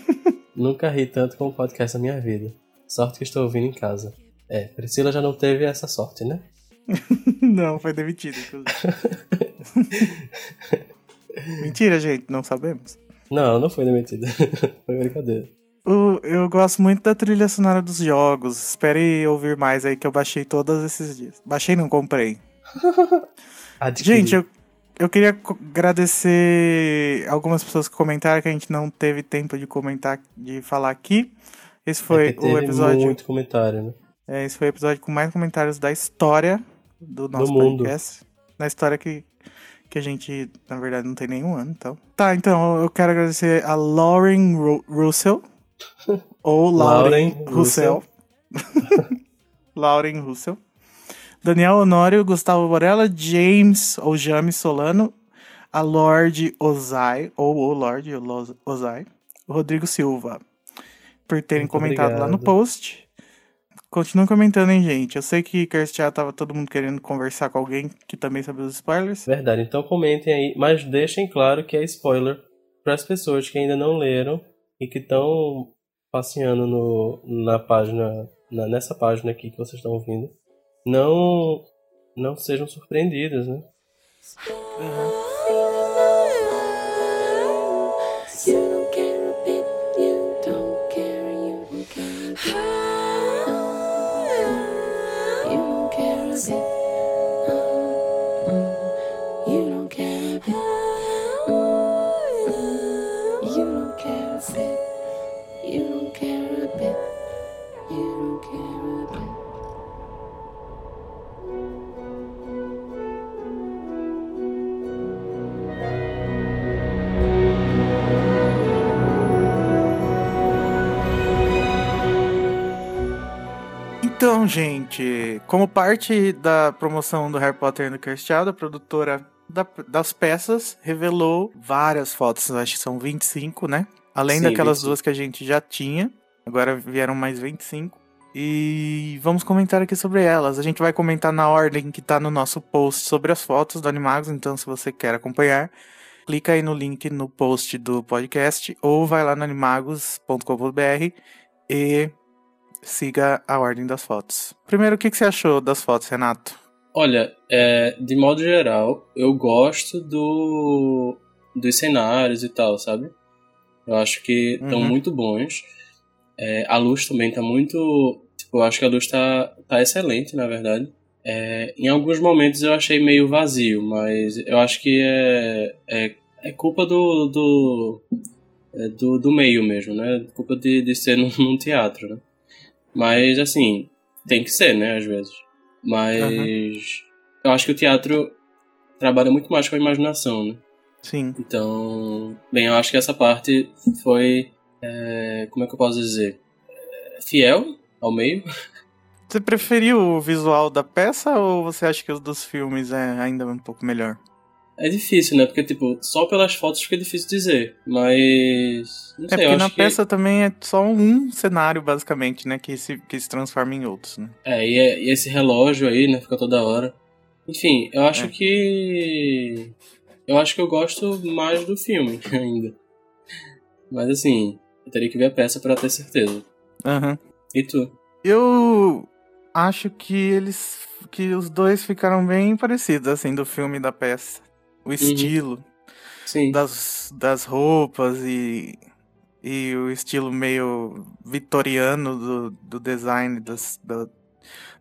Nunca ri tanto com um podcast na minha vida. Sorte que estou ouvindo em casa. É, Priscila já não teve essa sorte, né? não, foi inclusive. Mentira, gente, não sabemos. Não, não foi demitida. foi brincadeira. O- eu gosto muito da trilha sonora dos jogos. Espere ouvir mais aí que eu baixei todos esses dias. Baixei, não comprei. Gente, eu, eu queria agradecer algumas pessoas que comentaram que a gente não teve tempo de comentar, de falar aqui. Esse foi É o teve episódio. muito comentário, né? É, esse foi o episódio com mais comentários da história do nosso mundo. podcast. Na história que, que a gente, na verdade, não tem nenhum ano, então. Tá, então eu quero agradecer a Lauren Ru- Russell. ou Lauren, Lauren Russell. Lauren Russell. Daniel Honório, Gustavo Borella, James ou James Solano, a Lorde Ozai, ou o Lorde Lo- Ozai, Rodrigo Silva, por terem Muito comentado lá no obrigado. post. Continuem comentando, hein, gente. Eu sei que Kerstia tava todo mundo querendo conversar com alguém que também sabe os spoilers. Verdade, então comentem aí, mas deixem claro que é spoiler para as pessoas que ainda não leram e que estão passeando no, na página, na- nessa página aqui que vocês estão ouvindo. Não, não sejam surpreendidas, né? You Então, gente, como parte da promoção do Harry Potter no Child, a produtora da- das peças revelou várias fotos, acho que são 25, né? Além Sim, daquelas 25. duas que a gente já tinha, agora vieram mais 25. E vamos comentar aqui sobre elas. A gente vai comentar na ordem que tá no nosso post sobre as fotos do Animagos, então se você quer acompanhar, clica aí no link no post do podcast ou vai lá no animagos.com.br e siga a ordem das fotos. Primeiro, o que, que você achou das fotos, Renato? Olha, é, de modo geral, eu gosto do dos cenários e tal, sabe? Eu acho que estão Uhum. muito bons. É, a luz também tá muito. Tipo, eu acho que a luz tá, tá excelente, na verdade. É, em alguns momentos eu achei meio vazio, mas eu acho que é, é, é culpa do, do, é, do, do meio mesmo, né? Culpa de, de ser num, num teatro, né? Mas, assim, tem que ser, né, às vezes. Mas eu acho que o teatro trabalha muito mais com a imaginação, né? Sim. Então, bem, eu acho que essa parte foi, é, como é que eu posso dizer, fiel ao meio. Você preferiu o visual da peça ou você acha que os dos filmes é ainda um pouco melhor? É difícil, né? Porque, tipo, só pelas fotos fica difícil dizer. Mas. Não É sei, porque eu na peça também é só um cenário, basicamente, né? Que se, que se transforma em outros, né? É, e, é- e esse relógio aí, né? Fica toda hora. Enfim, eu acho É. que. Eu acho que eu gosto mais do filme ainda. Mas assim, eu teria que ver a peça pra ter certeza. Aham. E tu? Eu acho que eles. que os dois ficaram bem parecidos, assim, do filme e da peça. O estilo das, das roupas e. E o estilo meio vitoriano do, do design das, da-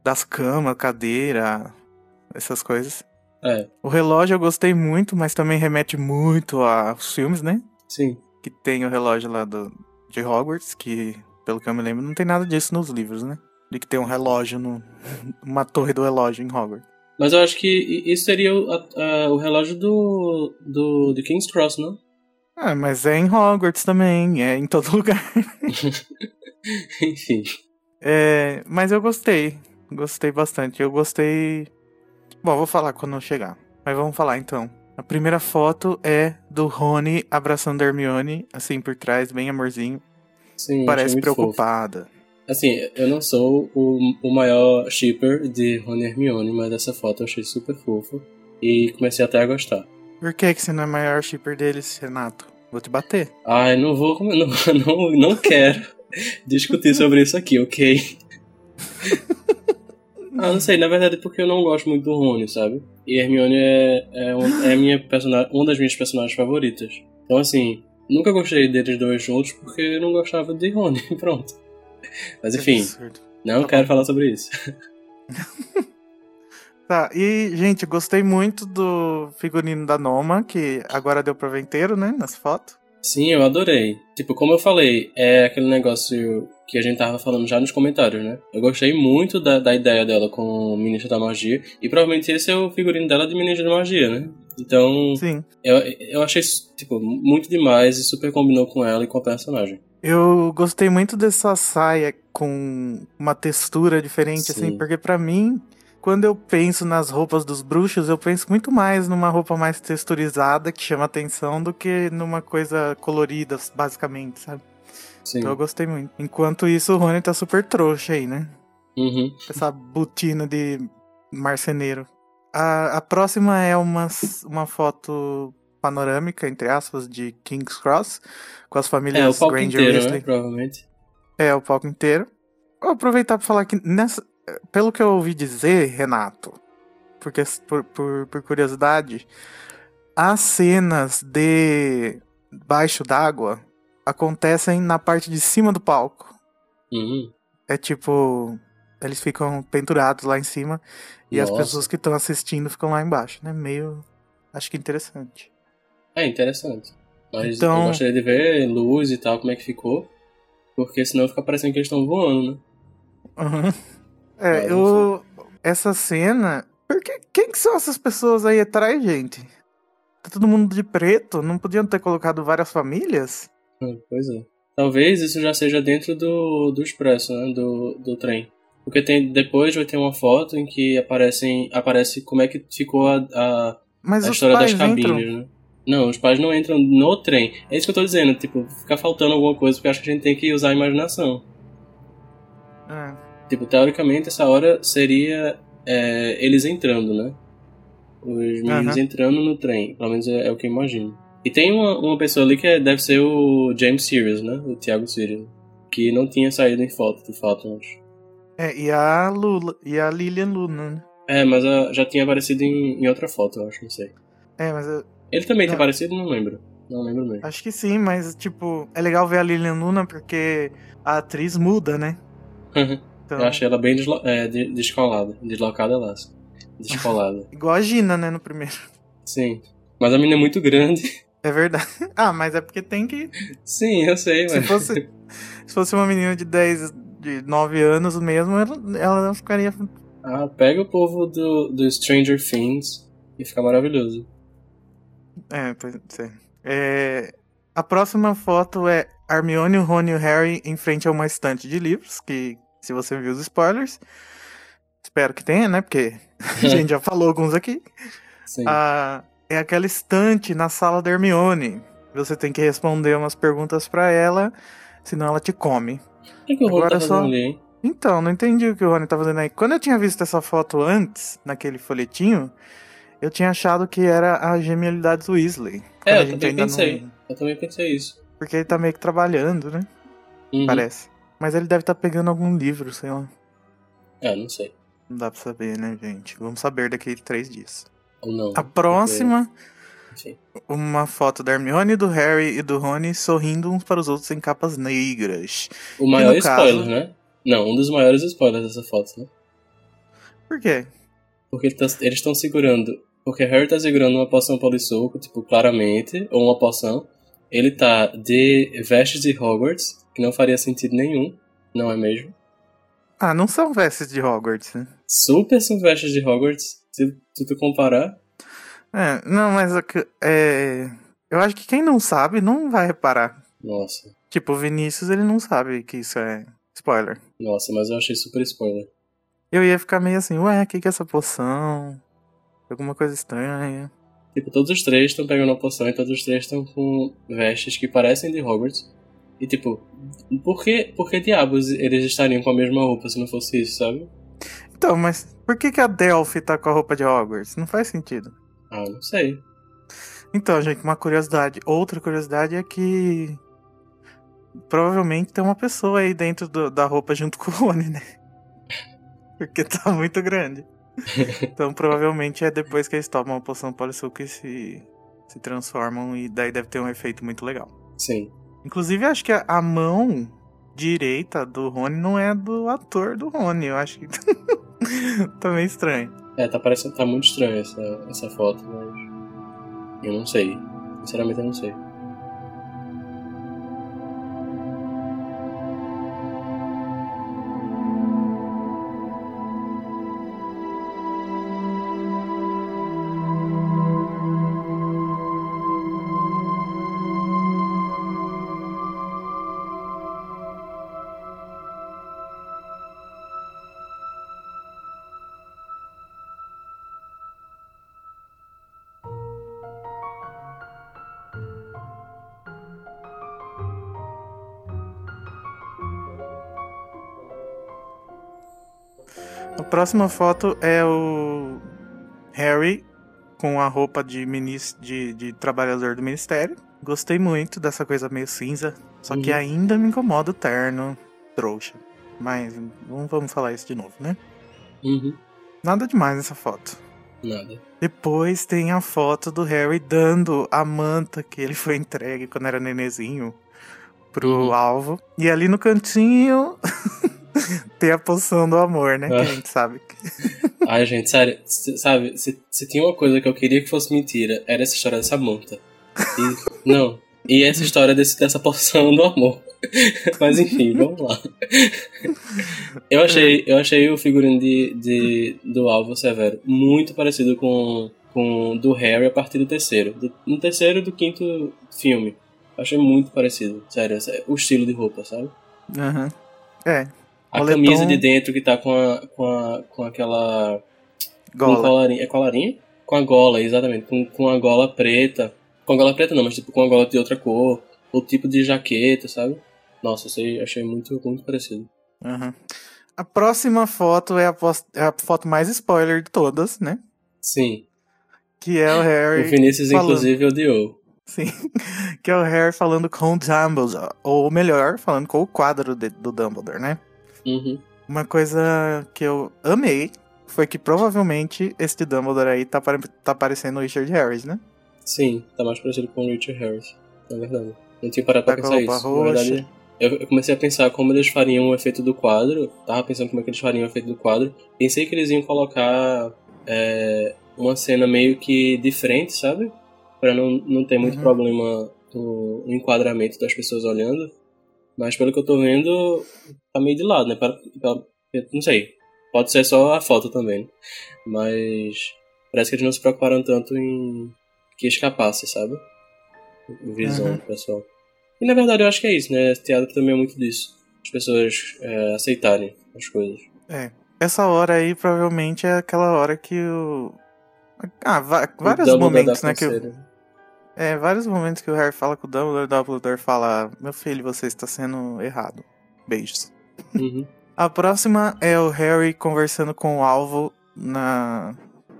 das camas, cadeira, essas coisas. É, O relógio eu gostei muito, mas também remete muito aos filmes, né? sim. Que tem o relógio lá do, de Hogwarts, que, pelo que eu me lembro, não tem nada disso nos livros, né? De que tem um relógio no. Uma torre do relógio em Hogwarts. Mas eu acho que isso seria o, a- a- o relógio do, do, de King's Cross, não? Ah, mas é em Hogwarts também, é em todo lugar. Enfim. É, mas eu gostei. Gostei bastante. Eu gostei. Bom, vou falar quando eu chegar. Mas vamos falar então. A primeira foto é do Rony abraçando a Hermione, assim por trás, bem amorzinho. Sim, Parece muito fofo. Assim, eu não sou o, o maior shipper de Rony e Hermione, mas essa foto eu achei super fofa. E comecei até a gostar. Por que, que você não é o maior shipper deles, Renato? Vou te bater. Ai, não vou. Não, não, não quero discutir sobre isso aqui, ok? ah, não sei, na verdade é porque eu não gosto muito do Rony, sabe? E Hermione é, é, um- é minha personagem, uma das minhas personagens favoritas. Então, assim, nunca gostei deles dois juntos porque eu não gostava de Rony, pronto. Mas Que enfim, não Tá quero bom. falar sobre isso. Tá, e, gente, gostei muito do figurino da Noma, que agora deu pra ver inteiro, né, nas fotos. Sim, eu adorei. Tipo, como eu falei, é aquele negócio que a gente tava falando já nos comentários, né? Eu gostei muito da, da ideia dela com o Ministro da Magia. E provavelmente esse é o figurino dela de Ministro da Magia, né? Então, Sim. eu, eu achei, tipo, muito demais e super combinou com ela e com a personagem. Eu gostei muito dessa saia com uma textura diferente, Sim. assim, porque pra mim, quando eu penso nas roupas dos bruxos, eu penso muito mais numa roupa mais texturizada que chama atenção do que numa coisa colorida, basicamente, sabe? Sim. Então eu gostei muito. Enquanto isso, o Rony tá super trouxa aí, né? Uhum. Essa botina de marceneiro. A, a próxima é uma, uma foto panorâmica, entre aspas, de King's Cross, com as famílias É, o palco Granger inteiro, Weasley. né? Provavelmente. É, o palco inteiro. Vou aproveitar pra falar que nessa. Pelo que eu ouvi dizer, Renato, porque por, por, por curiosidade, as cenas de baixo d'água acontecem na parte de cima do palco. Uhum. É tipo. Eles ficam pendurados lá em cima e as pessoas que estão assistindo ficam lá embaixo, né? Meio. Acho que interessante. É interessante. Mas Então- eu gostaria de ver luz e tal, como é que ficou. Porque senão fica parecendo que eles estão voando, né? Uhum. É, Mas, eu. Essa cena. Porque, quem que são essas pessoas aí atrás, gente? Tá todo mundo de preto? Não podiam ter colocado várias famílias? Ah, Pois é. Talvez isso já seja dentro do, do expresso, né? Do, do trem. Porque tem, depois vai ter uma foto em que aparecem, aparece como é que ficou a, a, Mas a história das cabines, entram. né? Não, os pais não entram no trem. É isso que eu tô dizendo, tipo, fica faltando alguma coisa, porque acho que a gente tem que usar a imaginação. É. Tipo, teoricamente, essa hora seria é, eles entrando, né? Os meninos entrando no trem. Pelo menos é, é o que eu imagino. E tem uma, uma pessoa ali que é- deve ser o James Sirius, né? O Thiago Sirius. Que não tinha saído em foto, de fato, acho. É, e a Lula. E a Lilian Luna, né? É, mas ah, já tinha aparecido em, em outra foto, eu acho, não sei. É, mas eu Ele também Não. tinha aparecido? Não lembro. Não lembro mesmo. acho que sim, mas, tipo, é legal ver a Lilian Luna porque a atriz muda, né? Então, eu achei ela bem deslo é, de- descolada. Deslocada assim. Descolada. Igual a Gina, né, no primeiro. Sim. Mas a menina é muito grande. É verdade. Ah, mas é porque tem que. Sim, eu sei, Se mas. fosse, se fosse uma menina de 10, de 9 anos mesmo, ela, ela não ficaria. Ah, pega o povo do, do Stranger Things e fica maravilhoso. É, pois é. É, A próxima foto é Hermione, o Rony e o Harry em frente a uma estante de livros, que se você viu os spoilers, espero que tenha, né? Porque a gente já falou alguns aqui. Sim. Ah, é aquela estante na sala da Hermione. Você tem que responder umas perguntas pra ela, senão ela te come. o que, que o Rony tá só- ali, hein? Então, não entendi o que o Rony tá fazendo aí. Quando eu tinha visto essa foto antes, naquele folhetinho, eu tinha achado que era a genialidade Weasley. É, eu também pensei. não- Eu também pensei isso. Porque ele tá meio que trabalhando, né? Uhum. Parece. Mas ele deve estar pegando algum livro, sei lá. É, não sei. Não dá pra saber, né, gente? Vamos saber daqui a três dias. Ou não. A próxima, Enfim. uma foto da Hermione, do Harry e do Rony sorrindo uns para os outros em capas negras. O maior no caso- spoiler, né? Não, um dos maiores spoilers dessa foto, né? Por quê? Porque ele tá- eles estão segurando. Porque Harry tá segurando uma poção polissoco, tipo, claramente, ou uma poção. Ele tá de vestes de Hogwarts, que não faria sentido nenhum, não é mesmo? Ah, não são vestes de Hogwarts, né? Super são vestes de Hogwarts, se, se tu comparar. É, não, mas é, eu acho que quem não sabe não vai reparar. Nossa, Tipo, o Vinícius, ele não sabe que isso é spoiler. nossa, mas eu achei super spoiler. Eu ia ficar meio assim, ué, o que, que é essa poção? Alguma coisa estranha. Tipo, todos os três estão pegando uma poção e todos os três estão com vestes que parecem de Hogwarts. E tipo, por que, por que diabos eles estariam com a mesma roupa se não fosse isso, sabe? Então, mas por que, que a Delphi tá com a roupa de Hogwarts? Não faz sentido. Ah, não sei. Então, gente, uma curiosidade. Outra curiosidade é que. Provavelmente tem uma pessoa aí dentro do- da roupa junto com o Rony, né? Porque tá muito grande. Então, provavelmente é depois que eles tomam a poção Polissuco que se, se transformam e daí deve ter um efeito muito legal. Sim. Inclusive, acho que a, a mão direita do Rony não é do ator do Rony. Eu acho que tá meio estranho. É, tá parecendo. tá muito estranho essa, essa foto, mas. Eu não sei. Sinceramente eu não sei. A próxima foto é o Harry com a roupa de, de, de trabalhador do ministério. Gostei muito dessa coisa meio cinza, só que Uhum. ainda me incomoda o terno trouxa. Mas não vamos falar isso de novo, né? Uhum. Nada demais nessa foto. Nada. Depois tem a foto do Harry dando a manta que ele foi entregue quando era nenezinho pro Uhum. alvo. E ali no cantinho tem a poção do amor, né? Que a gente sabe. Ai, gente, sério, se- sabe, se, se tinha uma coisa que eu queria que fosse mentira, era essa história dessa monta. E, não. E essa história desse, dessa poção do amor. Mas enfim, vamos lá. Eu achei, eu achei o figurino de, de, do Alvo Severo muito parecido com, com o do Harry a partir do terceiro. Do, no terceiro e do quinto filme. Achei muito parecido, sério, o estilo de roupa, sabe? Aham. É, A Moletom- camisa de dentro que tá com, a, com, a, com aquela com gola. colarinho. É colarinho? Com a gola, exatamente. Com, com a gola preta. Com a gola preta não, mas tipo com a gola de outra cor. O tipo de jaqueta, sabe? Nossa, sei, achei muito, muito parecido. Aham. A próxima foto é a, é a foto mais spoiler de todas, né? Sim. Que é o Harry. O Vinícius, falando. inclusive, odiou. Sim. Que é o Harry falando com o Dumbledore. Ou melhor, falando com o quadro de- do Dumbledore, né? Uhum. Uma coisa que eu amei foi que provavelmente este Dumbledore aí tá, tá parecendo o Richard Harris, né? Sim, tá mais parecido com o Richard Harris, na verdade. Não tinha parado pra Tá com a pensar isso. Na roxa. verdade, eu comecei a pensar como eles fariam o efeito do quadro. Tava pensando como é que eles fariam o efeito do quadro. Pensei que eles iam colocar é, uma cena meio que de frente, sabe? Pra não, não ter muito Uhum. problema com o enquadramento das pessoas olhando. Mas pelo que eu tô vendo, tá meio de lado, né? Pra- pra- não sei. Pode ser só a foto também. né? Mas parece que eles não se preocuparam tanto em que escapasse, sabe? O visão Uhum. do pessoal. E na verdade eu acho que é isso, né? Teatro também é muito disso. As pessoas é, aceitarem as coisas. É. Essa hora aí provavelmente é aquela hora que o. Ah, O vários momentos, né? Que o. é, vários momentos que o Harry fala com o Dumbledore, o Dumbledore fala: Meu filho, você está sendo errado. Beijos. Uhum. A próxima é o Harry conversando com o alvo na,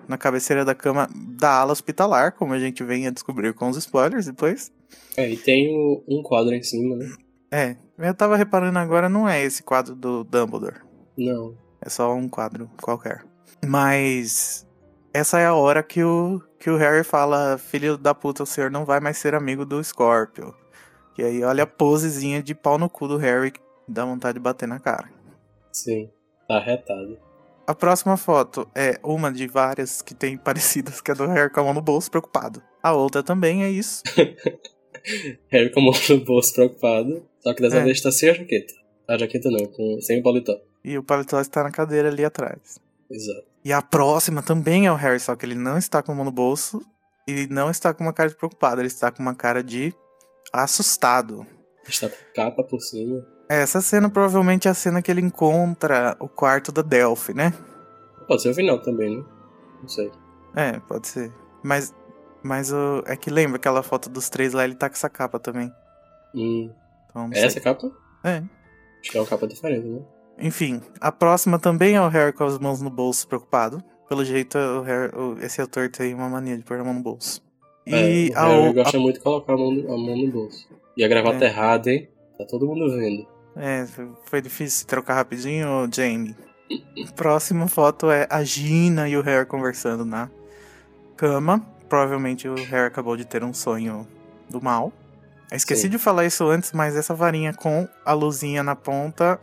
na cabeceira da cama da ala hospitalar, como a gente vem a descobrir com os spoilers depois. É, e tem o- um quadro em cima, né? É, eu tava reparando agora, não é esse quadro do Dumbledore. Não. É só um quadro qualquer. Mas essa é a hora que o, que o Harry fala: Filho da puta, o senhor não vai mais ser amigo do Scorpio. E aí olha a posezinha de pau no cu do Harry, que dá vontade de bater na cara. Sim. Tá arretado. A próxima foto é uma de várias que tem parecidas, que é do Harry com a mão no bolso, preocupado. A outra também é isso. Harry com a mão no bolso preocupado. Só que dessa É. vez tá sem a jaqueta. A jaqueta não, com, sem o paletó. E o paletó está na cadeira ali atrás. Exato. E a próxima também é o Harry, só que ele não está com a mão no bolso e não está com uma cara de preocupado, ele está com uma cara de assustado. Está com capa por cima. Essa cena provavelmente é a cena que ele encontra o quarto da Delphi, né? Pode ser o final também, né? Não sei. É, pode ser. Mas, mas o, é que lembra aquela foto dos três lá, ele tá com essa capa também. Hum. Então, É sei. essa capa? É. Acho que é uma capa diferente, né? Enfim, a próxima também é o Harry com as mãos no bolso, preocupado. Pelo jeito, Harry- esse autor tem uma mania de pôr a mão no bolso. E é, a, o Harry gosta muito de colocar a mão, no, a mão no bolso. E a gravata É. errada, hein? Tá todo mundo vendo. É, foi difícil trocar rapidinho, Jamie. Próxima foto é a Gina e o Harry conversando na cama. Provavelmente o Harry acabou de ter um sonho do mal. Eu esqueci Sim. de falar isso antes, mas essa varinha com a luzinha na ponta,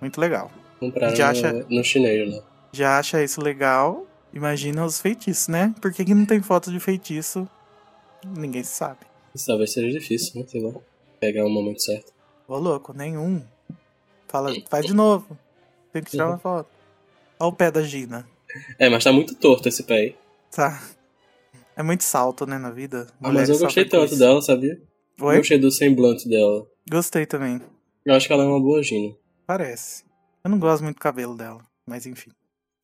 muito legal. Compraram Já no, acha- no chinês lá. Já acha isso legal? Imagina os feitiços, né? Por que, que não tem foto de feitiço? Ninguém sabe. Isso talvez seja difícil, né? Sei lá. Pegar o momento certo. Ô louco, nenhum. Fala, faz de novo. Tem que tirar Uhum. uma foto. Olha o pé da Gina. É, mas tá muito torto esse pé aí. Tá. É muito salto, né, na vida. Ah, mas eu gostei tanto isso. dela, sabia? Oi? Gostei do semblante dela. Gostei também. Eu acho que ela é uma boa Gina. Parece. Eu não gosto muito do cabelo dela, mas enfim.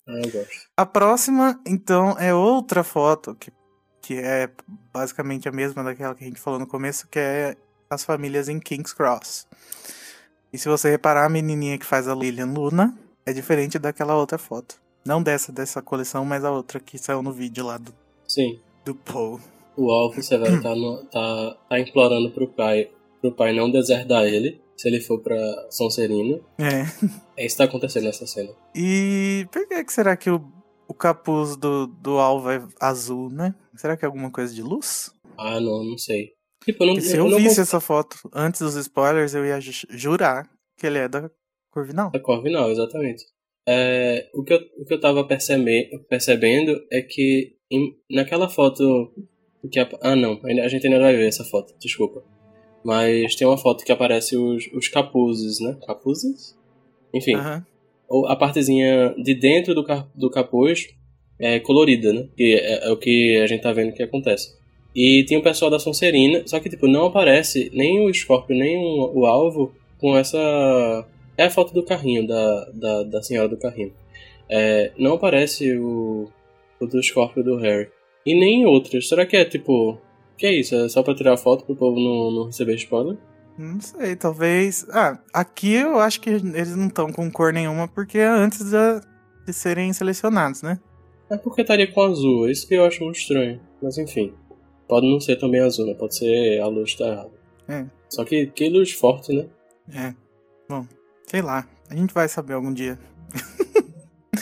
Ah, eu gosto. A próxima, então, é outra foto que, que é basicamente a mesma daquela que a gente falou no começo, que é as famílias em King's Cross. E se você reparar, a menininha que faz a Lilian Luna é diferente daquela outra foto. Não dessa, dessa coleção, mas a outra que saiu no vídeo lá do, Sim. do Paul. O Alvo Severo tá, no- tá, tá implorando pro pai, pro pai não deserdar ele, se ele for pra Sonserina. É. É isso que tá acontecendo nessa cena. E por que, que será que o, o capuz do, do alvo é azul, né? Será que é alguma coisa de luz? Ah, não, não sei. Tipo, eu não, Porque se eu eu visse essa foto antes dos spoilers, eu ia ju- jurar que ele é da Corvinal. a Corvinal, exatamente. É, o, que eu, o que eu tava percebe, percebendo é que em- naquela foto que ap- ah não, a gente ainda vai ver essa foto, desculpa. Mas tem uma foto que aparece os, os capuzes, né? Capuzes? Enfim, ou a partezinha de dentro do, do capuz é colorida, né? Que é, é o que a gente tá vendo que acontece. E tem o pessoal da Sonserina, só que tipo, não aparece nem o Scorpio, nem o, o alvo com essa. É a foto do carrinho, da, da, da senhora do carrinho. É, não aparece o, o do Scorpio do Harry. E nem outros. Será que é tipo. Que é isso? É só pra tirar foto pro povo não, não receber spoiler? Não sei, talvez. Ah, aqui eu acho que eles não estão com cor nenhuma porque é antes da- de serem selecionados, né? É porque estaria com azul, é isso que eu acho muito estranho. Mas enfim. Pode não ser também azul, né? Pode ser a luz tá errada. É. Só que que luz forte, né? É. Bom, sei lá. A gente vai saber algum dia.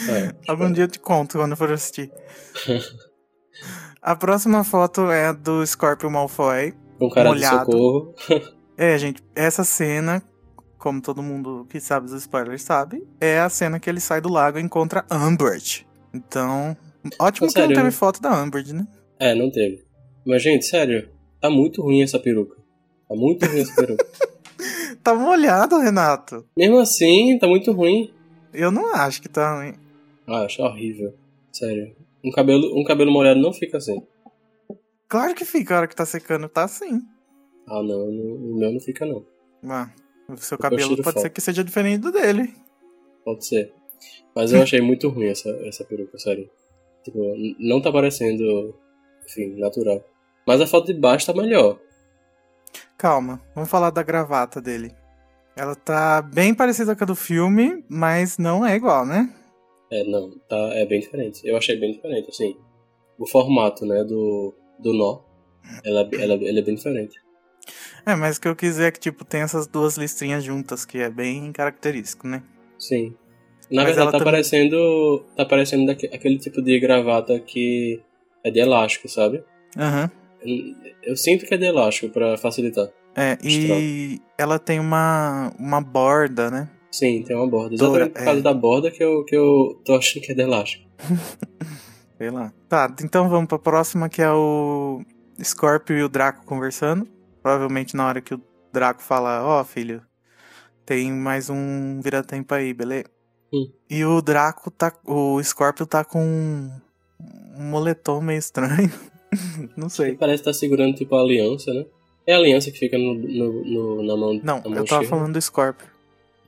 É, Algum dia eu te conto quando for assistir. A próxima foto é do Scorpio Malfoy. Com cara molhado. de socorro. É, gente, essa cena, como todo mundo que sabe dos spoilers sabe, é a cena que ele sai do lago e encontra Umbridge. Então, ótimo Mas que não sério, teve né? foto da Umbridge, né? É, não teve. Mas, gente, sério, tá muito ruim essa peruca. Tá muito ruim essa peruca. Tá molhado, Renato. Mesmo assim, tá muito ruim. Eu não acho que tá ruim. Ah, acho horrível. Sério. Um cabelo, um cabelo molhado não fica assim. Claro que fica a hora que tá secando, tá assim. Ah, não, o meu não fica não. Ah, o seu Eu cabelo pode foto. ser que seja diferente do dele. Pode ser. Mas eu achei muito ruim essa, essa peruca, sério. Tipo, não tá parecendo, enfim, natural. Mas a foto de baixo tá melhor. Calma, vamos falar da gravata dele. Ela tá bem parecida com a do filme, mas não é igual, né? É, não, tá, é bem diferente. Eu achei bem diferente, assim. O formato, né, do, do nó, ela, ela, ele é bem diferente. É, mas o que eu quis dizer é que, tipo, tem essas duas listrinhas juntas, que é bem característico, né? Sim. Na Mas verdade, ela tá também- parecendo. Tá parecendo daque- aquele tipo de gravata que é de elástico, sabe? Aham. Eu, eu sinto que é de elástico pra facilitar. É, e ela tem uma, uma borda, né? Sim, tem uma borda. Exatamente por causa é. da borda que eu, que eu tô achando que é de elástico. Sei lá. Tá, então vamos pra próxima, que é o Scorpio e o Draco conversando. Provavelmente na hora que o Draco fala, ó, filho, tem mais um vira-tempo aí, beleza? Hum. E o Draco tá. O Scorpio tá com um, moletom meio estranho. Não sei. Parece que tá segurando tipo a aliança, né? É a aliança que fica no, no, no- na mão Não, na mão eu tava esquerda? falando do Scorpio.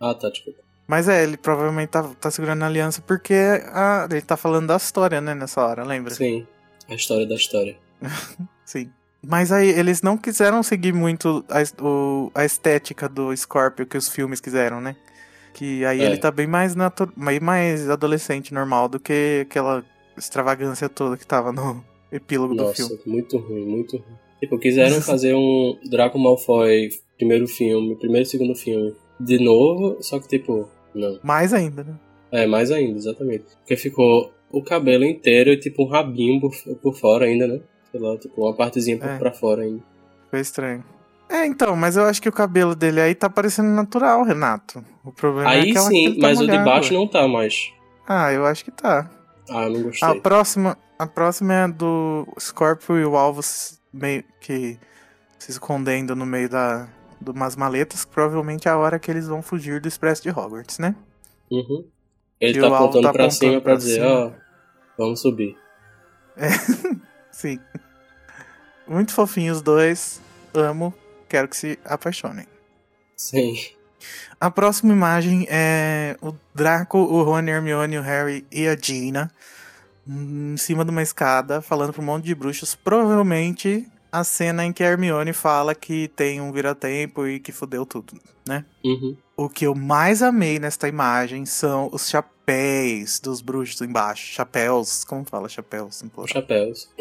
Ah, tá, desculpa. Mas é, ele provavelmente tá, tá segurando a aliança porque a- ele tá falando da história, né, nessa hora, lembra? Sim, a história da história. Sim. Mas aí eles não quiseram seguir muito a, o- a estética do Scorpio que os filmes quiseram, né? Que aí É. ele tá bem mais, natu bem mais adolescente normal do que aquela extravagância toda que tava no epílogo do Nossa, filme. muito ruim, muito ruim. Tipo, quiseram fazer um Draco Malfoy primeiro filme, primeiro e segundo filme de novo, só que tipo, não. Mais ainda, né? É, mais ainda, exatamente. Porque ficou o cabelo inteiro e tipo um rabinho por, por fora ainda, né? Sei lá, tipo uma partezinha por É. pra fora ainda. Foi estranho. É, então, mas eu acho que o cabelo dele aí tá parecendo natural, Renato. O problema é Aí aquela que sim, tá mas o de baixo não tá mais. Ah, eu acho que tá. Ah, eu não gostei. A próxima, a próxima é a do Scorpio e o Alvo meio que se escondendo no meio da de umas maletas, que provavelmente é a hora que eles vão fugir do Expresso de Hogwarts, né? Uhum. Ele E tá apontando tá pra cima pra dizer, ó, vamos subir. Sim. Muito fofinhos os dois. Amo. Quero que se apaixonem. Sim. A próxima imagem é o Draco, o Rony, Hermione, o Harry e a Gina em cima de uma escada, falando para um monte de bruxos. Provavelmente a cena em que a Hermione fala que tem um vira-tempo e que fudeu tudo, né? Uhum. O que eu mais amei nesta imagem são os chapéus dos bruxos embaixo. Chapéus, como fala chapéus? Chapéus.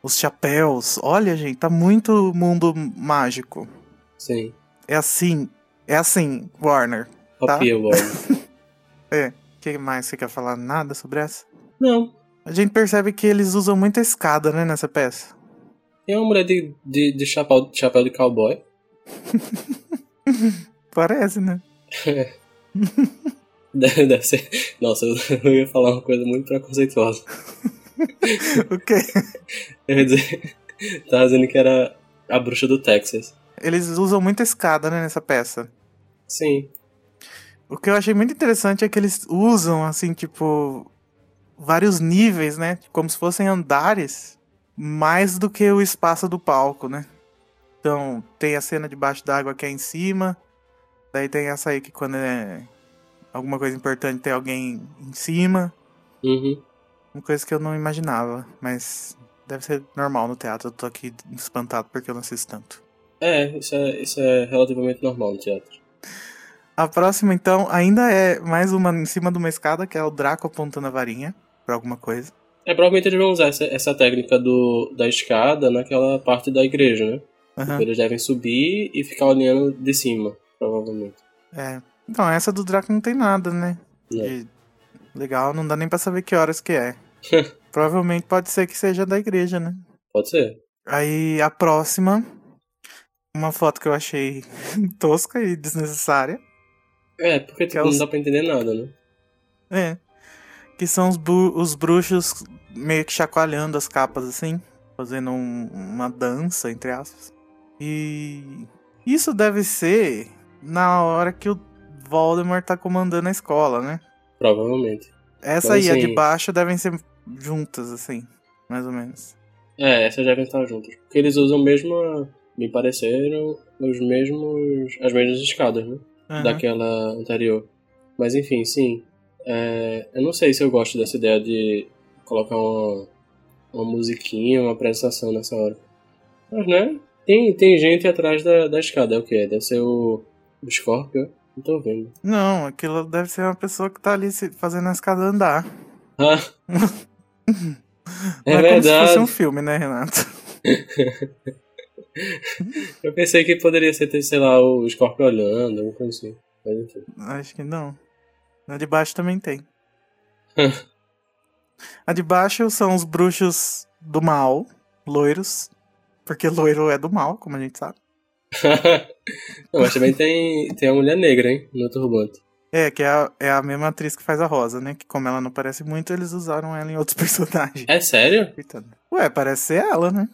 Os chapéus. Olha, gente, tá muito mundo mágico. Sim. É assim, é assim, Warner. Tá. Copia Warner. O que mais você quer falar? Nada sobre essa? Não. A gente percebe que eles usam muita escada, né, nessa peça. Tem uma mulher de, de, de chapéu, chapéu de cowboy. Parece, né? Deve, deve ser. Nossa, eu, eu ia falar uma coisa muito preconceituosa. o quê? Eu ia dizer. Tava dizendo que era a bruxa do Texas. Eles usam muita escada, né, nessa peça. Sim. O que eu achei muito interessante é que eles usam, assim, tipo, vários níveis, né? Como se fossem andares, mais do que o espaço do palco, né? Então, tem a cena debaixo d'água que é em cima, daí tem essa aí que quando é alguma coisa importante tem alguém em cima. Uhum. Uma coisa que eu não imaginava, mas deve ser normal no teatro. Eu tô aqui espantado porque eu não assisto tanto. É, isso é, isso é relativamente normal no teatro. A próxima, então, ainda é mais uma em cima de uma escada, que é o Draco apontando a varinha pra alguma coisa. É, provavelmente eles vão usar essa, essa técnica do, da escada naquela parte da igreja, né? Aham. Eles devem subir e ficar olhando de cima, provavelmente. É. Então, essa do Draco não tem nada, né? De legal, não dá nem pra saber que horas que é. Provavelmente pode ser que seja da igreja, né? Pode ser. Aí a próxima, uma foto que eu achei tosca e desnecessária. É, porque Que é tipo, os- não dá pra entender nada, né? É. Que são os, os bruxos meio que chacoalhando as capas assim, fazendo um- uma dança, entre aspas. E isso deve ser na hora que o Voldemort tá comandando a escola, né? Provavelmente. Essa Mas, aí e a de assim- baixo devem ser juntas, assim, mais ou menos. É, essas devem estar juntas. Porque eles usam mesmo, me pareceram, os mesmos. as mesmas escadas, né? Aham. Daquela anterior. Mas enfim, sim. É, eu não sei se eu gosto dessa ideia de colocar uma, uma musiquinha, uma apresentação nessa hora. Mas né? Tem, tem gente atrás da, da escada, é o que? Deve ser o, o Scorpio? Não tô vendo. Não, aquilo deve ser uma pessoa que tá ali fazendo a escada andar. Ah! é é como se verdade. fosse um filme, né, Renato? Eu pensei que poderia ser, sei lá, o Scorpio olhando, alguma coisa assim. Mas enfim. Acho que não. Na de baixo também tem. a de baixo são os bruxos do mal, loiros. Porque loiro é do mal, como a gente sabe. não, mas também tem, tem a mulher negra, hein? No turbante. É, que é a, é a mesma atriz que faz a Rosa, né? Que como ela não parece muito, eles usaram ela em outros personagens. É sério? Ué, parece ser ela, né?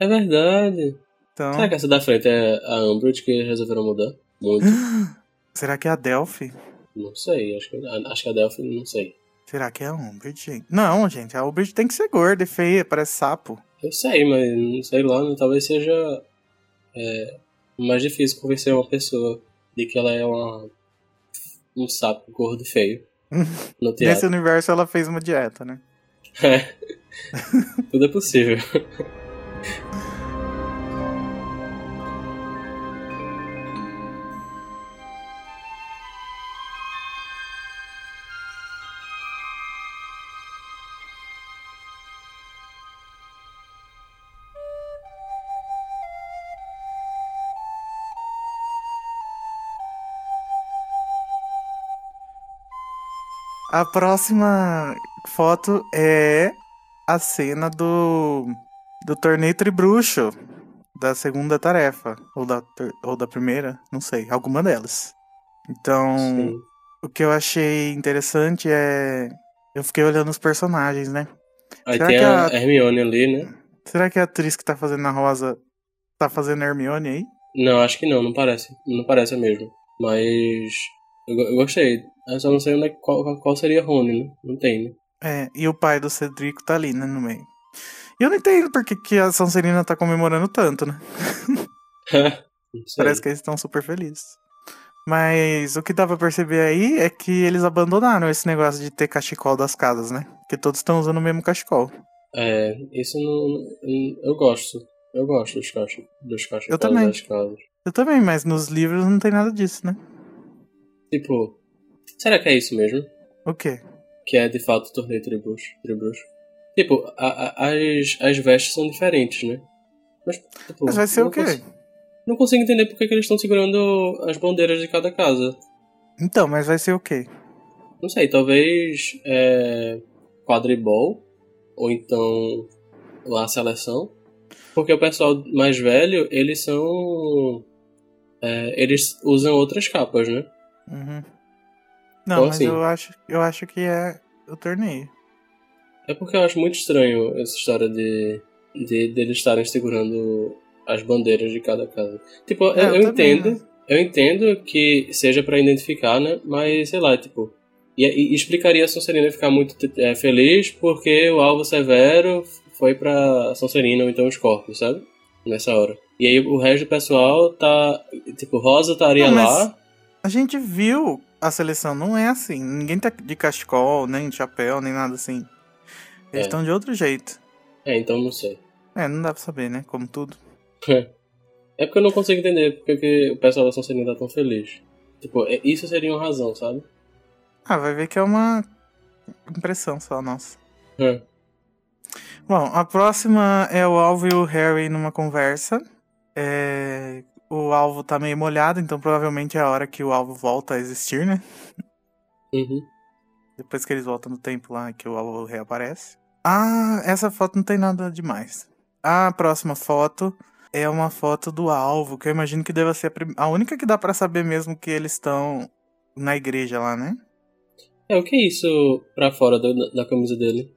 É verdade. Então, Será que essa da frente é a Umbridge que resolveram mudar? Muito. será que é a Delphi? Não sei, acho que, acho que a Delphi, não sei. Será que é a Umbridge? Não, gente, a Umbridge tem que ser gorda e feia, parece sapo. Eu sei, mas não sei lá, né? talvez seja é, mais difícil convencer uma pessoa de que ela é uma, um sapo gordo e feio Nesse universo ela fez uma dieta, né? É. Tudo é possível. A próxima foto é a cena do, do torneio tribruxo da segunda tarefa. Ou da, ou da primeira, não sei, alguma delas. Então, Sim. o que eu achei interessante é. Eu fiquei olhando os personagens, né? Aí Será tem que a a- Hermione ali, né? Será que a atriz que tá fazendo a Rosa tá fazendo a Hermione aí? Não, acho que não, não parece. Não parece mesmo. Mas eu, eu gostei. Eu só não sei onde é, qual, qual seria Rony, né? Não tem, né? É, e o pai do Cedrico tá ali, né, no meio. E eu não entendo por que, que a Sonserina tá comemorando tanto, né? Parece que eles estão super felizes. Mas o que dá pra perceber aí é que eles abandonaram esse negócio de ter cachecol das casas, né? Porque todos estão usando o mesmo cachecol. É, isso não, Eu gosto. Eu gosto dos cachos. Dos cachos Eu também. das casas. Eu também, mas nos livros não tem nada disso, né? Tipo, será que é isso mesmo? O quê? Que é de fato o torneio tribruxo? tribruxo? Tipo, a- a- as, as vestes são diferentes, né? Mas, tipo, Mas vai ser o quê? cons- Não consigo entender porque que eles estão segurando as bandeiras de cada casa. Então, mas vai ser o quê? Não sei, talvez é, quadribol ou então a seleção. Porque o pessoal mais velho, eles são. é, eles usam outras capas, né? Uhum. Não, Então, mas assim- eu acho, eu acho que é o torneio. É porque eu acho muito estranho essa história de, de, de eles estarem segurando as bandeiras de cada casa. Tipo, eu, É, eu eu também, entendo. né? Eu entendo que seja pra identificar, né? Mas sei lá, tipo. E, e explicaria a Sonserina ficar muito é, feliz porque o alvo severo foi pra Sonserina ou então os corpos, sabe? Nessa hora. E aí o resto do pessoal tá. Tipo, Rosa estaria lá. A gente viu a seleção, não é assim. Ninguém tá de cachecol, nem de chapéu, nem nada assim. Eles É. estão de outro jeito. É, então não sei. É, não dá pra saber, né? Como tudo. É porque eu não consigo entender porque que o pessoal da Sonserina tá tão feliz. Tipo, é- isso seria uma razão, sabe? Ah, vai ver que é uma impressão só nossa. É. Bom, a próxima é o Alvo e o Harry numa conversa. É, O alvo tá meio molhado, então provavelmente é a hora que o alvo volta a existir, né? Uhum. Depois que eles voltam no tempo lá, que o alvo reaparece. Ah, essa foto não tem nada demais. A próxima foto é uma foto do alvo, que eu imagino que deva ser a, prim- a única que dá pra saber mesmo que eles estão na igreja lá, né? É, o que é isso pra fora do- da, camisa dele?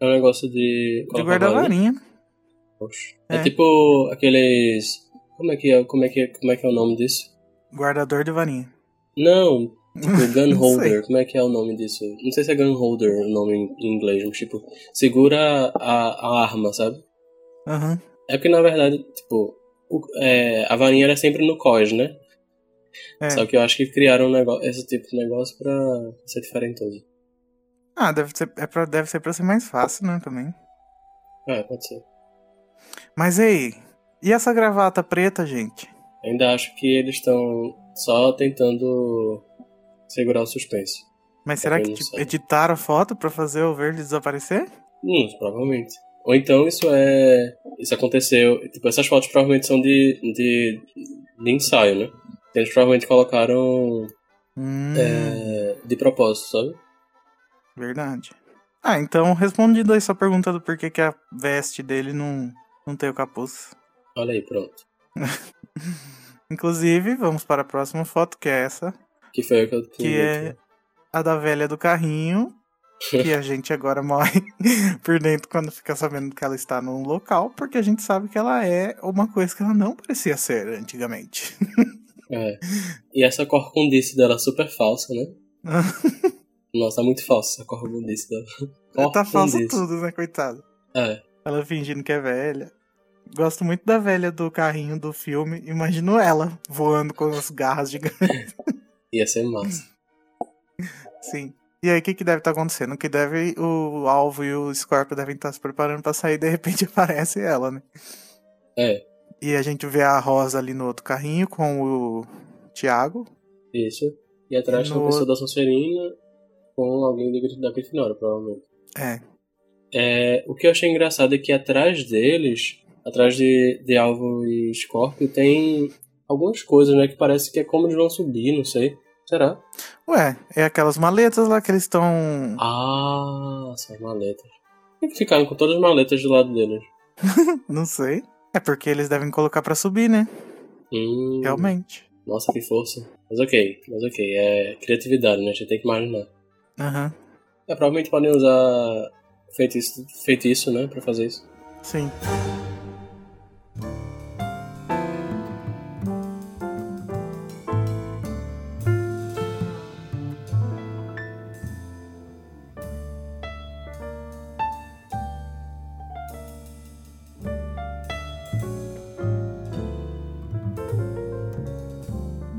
É um negócio de. De guarda-varinha. Poxa. É. É. tipo aqueles. Como é que é, como é que é, como é que é o nome disso? Guardador de varinha. Não, tipo gun holder. Como é que é o nome disso? Não sei se é gun holder o nome em inglês, mas tipo, segura a, a arma, sabe? Aham. É porque na verdade, tipo, o- é, a varinha era sempre no cós, né? É. Só que eu acho que criaram um negócio, esse tipo de negócio pra ser diferentoso. Ah, deve ser, é pra, deve ser pra ser mais fácil, né, também. É, pode ser. Mas ei, e essa gravata preta, gente? Ainda acho que eles estão só tentando segurar o suspense. Mas É será que que tipo, editaram a foto pra fazer o verde desaparecer? Hum, provavelmente. Ou então isso é. Isso aconteceu. Tipo, essas fotos provavelmente são de, de, de ensaio, né? Eles provavelmente colocaram Hum, é, de propósito, sabe? verdade. Ah, então respondido aí sua pergunta do porquê que a veste dele não, não tem o capuz. Olha aí, pronto. Inclusive, vamos para a próxima foto, que é essa, Que foi o que eu que é a da velha do carrinho, que a gente agora morre por dentro quando fica sabendo que ela está num local, porque a gente sabe que ela é uma coisa que ela não parecia ser antigamente. É. E essa corcundice dela é super falsa, né? Nossa, tá muito falsa essa corcundice dela. tá falso Corcundice. tudo, né, coitado? É. Ela fingindo que é velha. Gosto muito da velha do carrinho do filme. Imagino ela voando com as garras gigantes. Ia ser massa. Sim. E aí, o que, que deve estar acontecendo? Que deve. O Alvo e o Scorpio devem estar se preparando pra sair e de repente aparece ela, né? É, E a gente vê a Rosa ali no outro carrinho com o Thiago. isso. E atrás tem No- uma pessoa da Sonserina com alguém da Grifinória, provavelmente. É. É, o que eu achei engraçado é que atrás deles, atrás de, de Alvo e Scorpio, tem algumas coisas, né? Que parece que é como eles vão subir, não sei. Será? Ué, é aquelas maletas lá que eles estão. Ah, são as maletas. Por que ficaram com todas as maletas do lado deles? Não sei. É porque eles devem colocar pra subir, né? Hum, Realmente. Nossa, que força. Mas ok, mas ok. É criatividade, né? A gente tem que imaginar. Aham. É, provavelmente podem usar feitiço, feitiço, né? Pra fazer isso. Sim.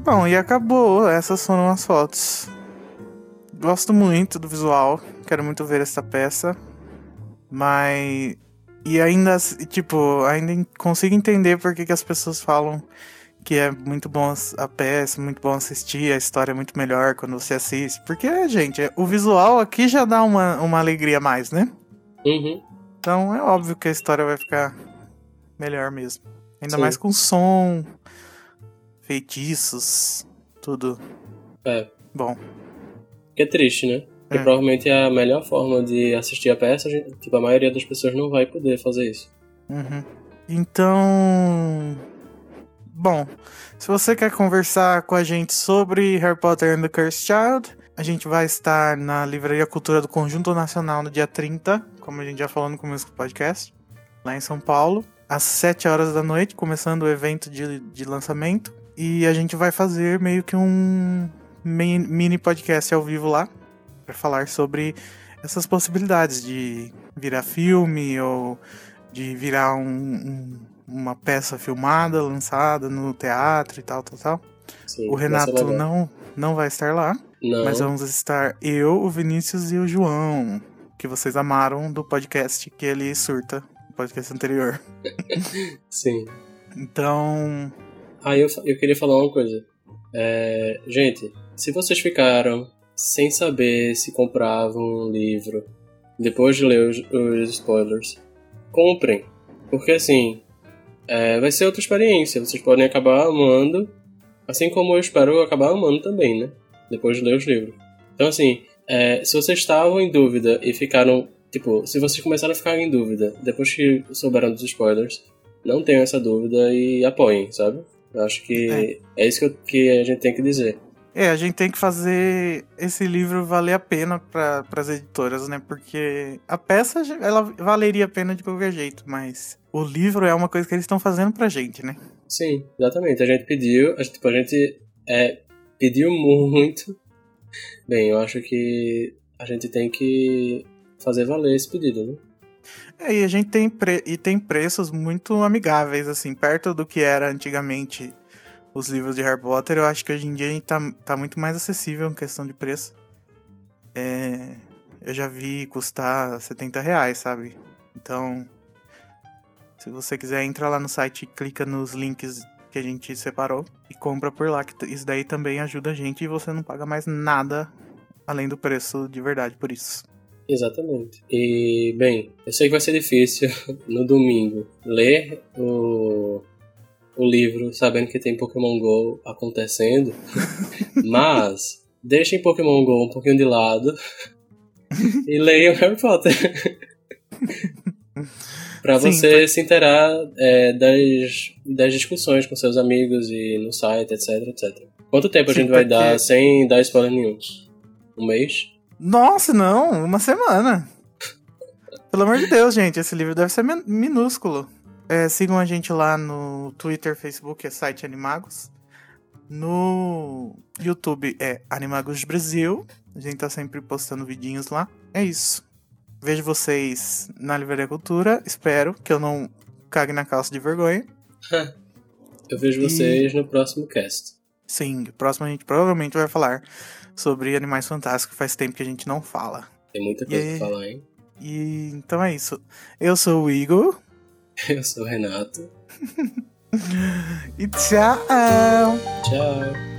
Bom, e acabou. Essas foram as fotos. Gosto muito do visual. Quero muito ver essa peça. Mas. E ainda, tipo, ainda consigo entender por que, que as pessoas falam que é muito bom a peça, muito bom assistir, a história é muito melhor quando você assiste. Porque, gente, o visual aqui já dá uma, uma alegria a mais, né? Uhum. Então é óbvio que a história vai ficar melhor mesmo. Ainda Sim. mais com som, feitiços, tudo. É. Bom, Que é triste, né? Porque É. provavelmente é a melhor forma de assistir a peça, a gente- tipo, a maioria das pessoas não vai poder fazer isso. Uhum. Então. Bom, se você quer conversar com a gente sobre Harry Potter and the Cursed Child, a gente vai estar na Livraria Cultura do Conjunto Nacional no dia 30, como a gente já falou no começo do podcast, lá em São Paulo, às 7 horas da noite, começando o evento de, de lançamento. E a gente vai fazer meio que um mi- mini podcast ao vivo lá, para falar sobre essas possibilidades de virar filme ou de virar um- um- uma peça filmada, lançada no teatro e tal, tal, tal. Sim, O Renato não, não vai estar lá, Não. mas vamos estar eu, o Vinícius e o João, que vocês amaram do podcast que ele surta, no podcast anterior. Sim. Então, Ah, eu, eu queria falar uma coisa. É, gente, se vocês ficaram sem saber se compravam um livro depois de ler os, os spoilers, comprem. Porque assim, é, vai ser outra experiência. Vocês podem acabar amando, assim como eu espero acabar amando também, né? Depois de ler os livros. Então, assim, é, se vocês estavam em dúvida e ficaram. Tipo, se vocês começaram a ficar em dúvida depois que souberam dos spoilers, não tenham essa dúvida e apoiem, sabe? Eu acho que é, isso que, eu- que a gente tem que dizer. é, a gente tem que fazer esse livro valer a pena para as editoras, né? Porque a peça, ela valeria a pena de qualquer jeito, mas o livro é uma coisa que eles estão fazendo pra gente, né? Sim, exatamente. A gente pediu, a gente, tipo, a gente é, pediu muito. Bem, eu acho que a gente tem que fazer valer esse pedido, né? É, e a gente tem, pre- e tem preços muito amigáveis, assim, perto do que era antigamente os livros de Harry Potter. Eu acho que hoje em dia a gente tá, tá muito mais acessível em questão de preço. É, eu já vi custar 70 reais, sabe? Então, se você quiser, entra lá no site e clica nos links que a gente separou e compra por lá, que isso daí também ajuda a gente e você não paga mais nada além do preço de verdade por isso. Exatamente. E, bem, eu sei que vai ser difícil no domingo ler o, o livro sabendo que tem Pokémon GO acontecendo, mas deixem Pokémon GO um pouquinho de lado e leiam Harry Potter. Pra Sim, você se inteirar é, das, das discussões com seus amigos e no site, etc, etc. Quanto tempo a Sim, gente vai porque- dar sem dar spoiler nenhum? Um mês? Nossa, não, uma semana. Pelo amor de Deus, gente, esse livro deve ser min- minúsculo. É, sigam a gente lá no Twitter, Facebook, é site Animagos. No YouTube é Animagos Brasil. A gente tá sempre postando vidinhos lá. É isso. Vejo vocês na Livraria Cultura. Espero que eu não cague na calça de vergonha. Eu vejo vocês no próximo cast. Sim, próximo a gente provavelmente vai falar sobre Animais Fantásticos. Faz tempo que a gente não fala. Tem muita coisa E pra falar, hein? E então é isso. Eu sou o Igor. Eu sou o Renato. E tchau! Tchau.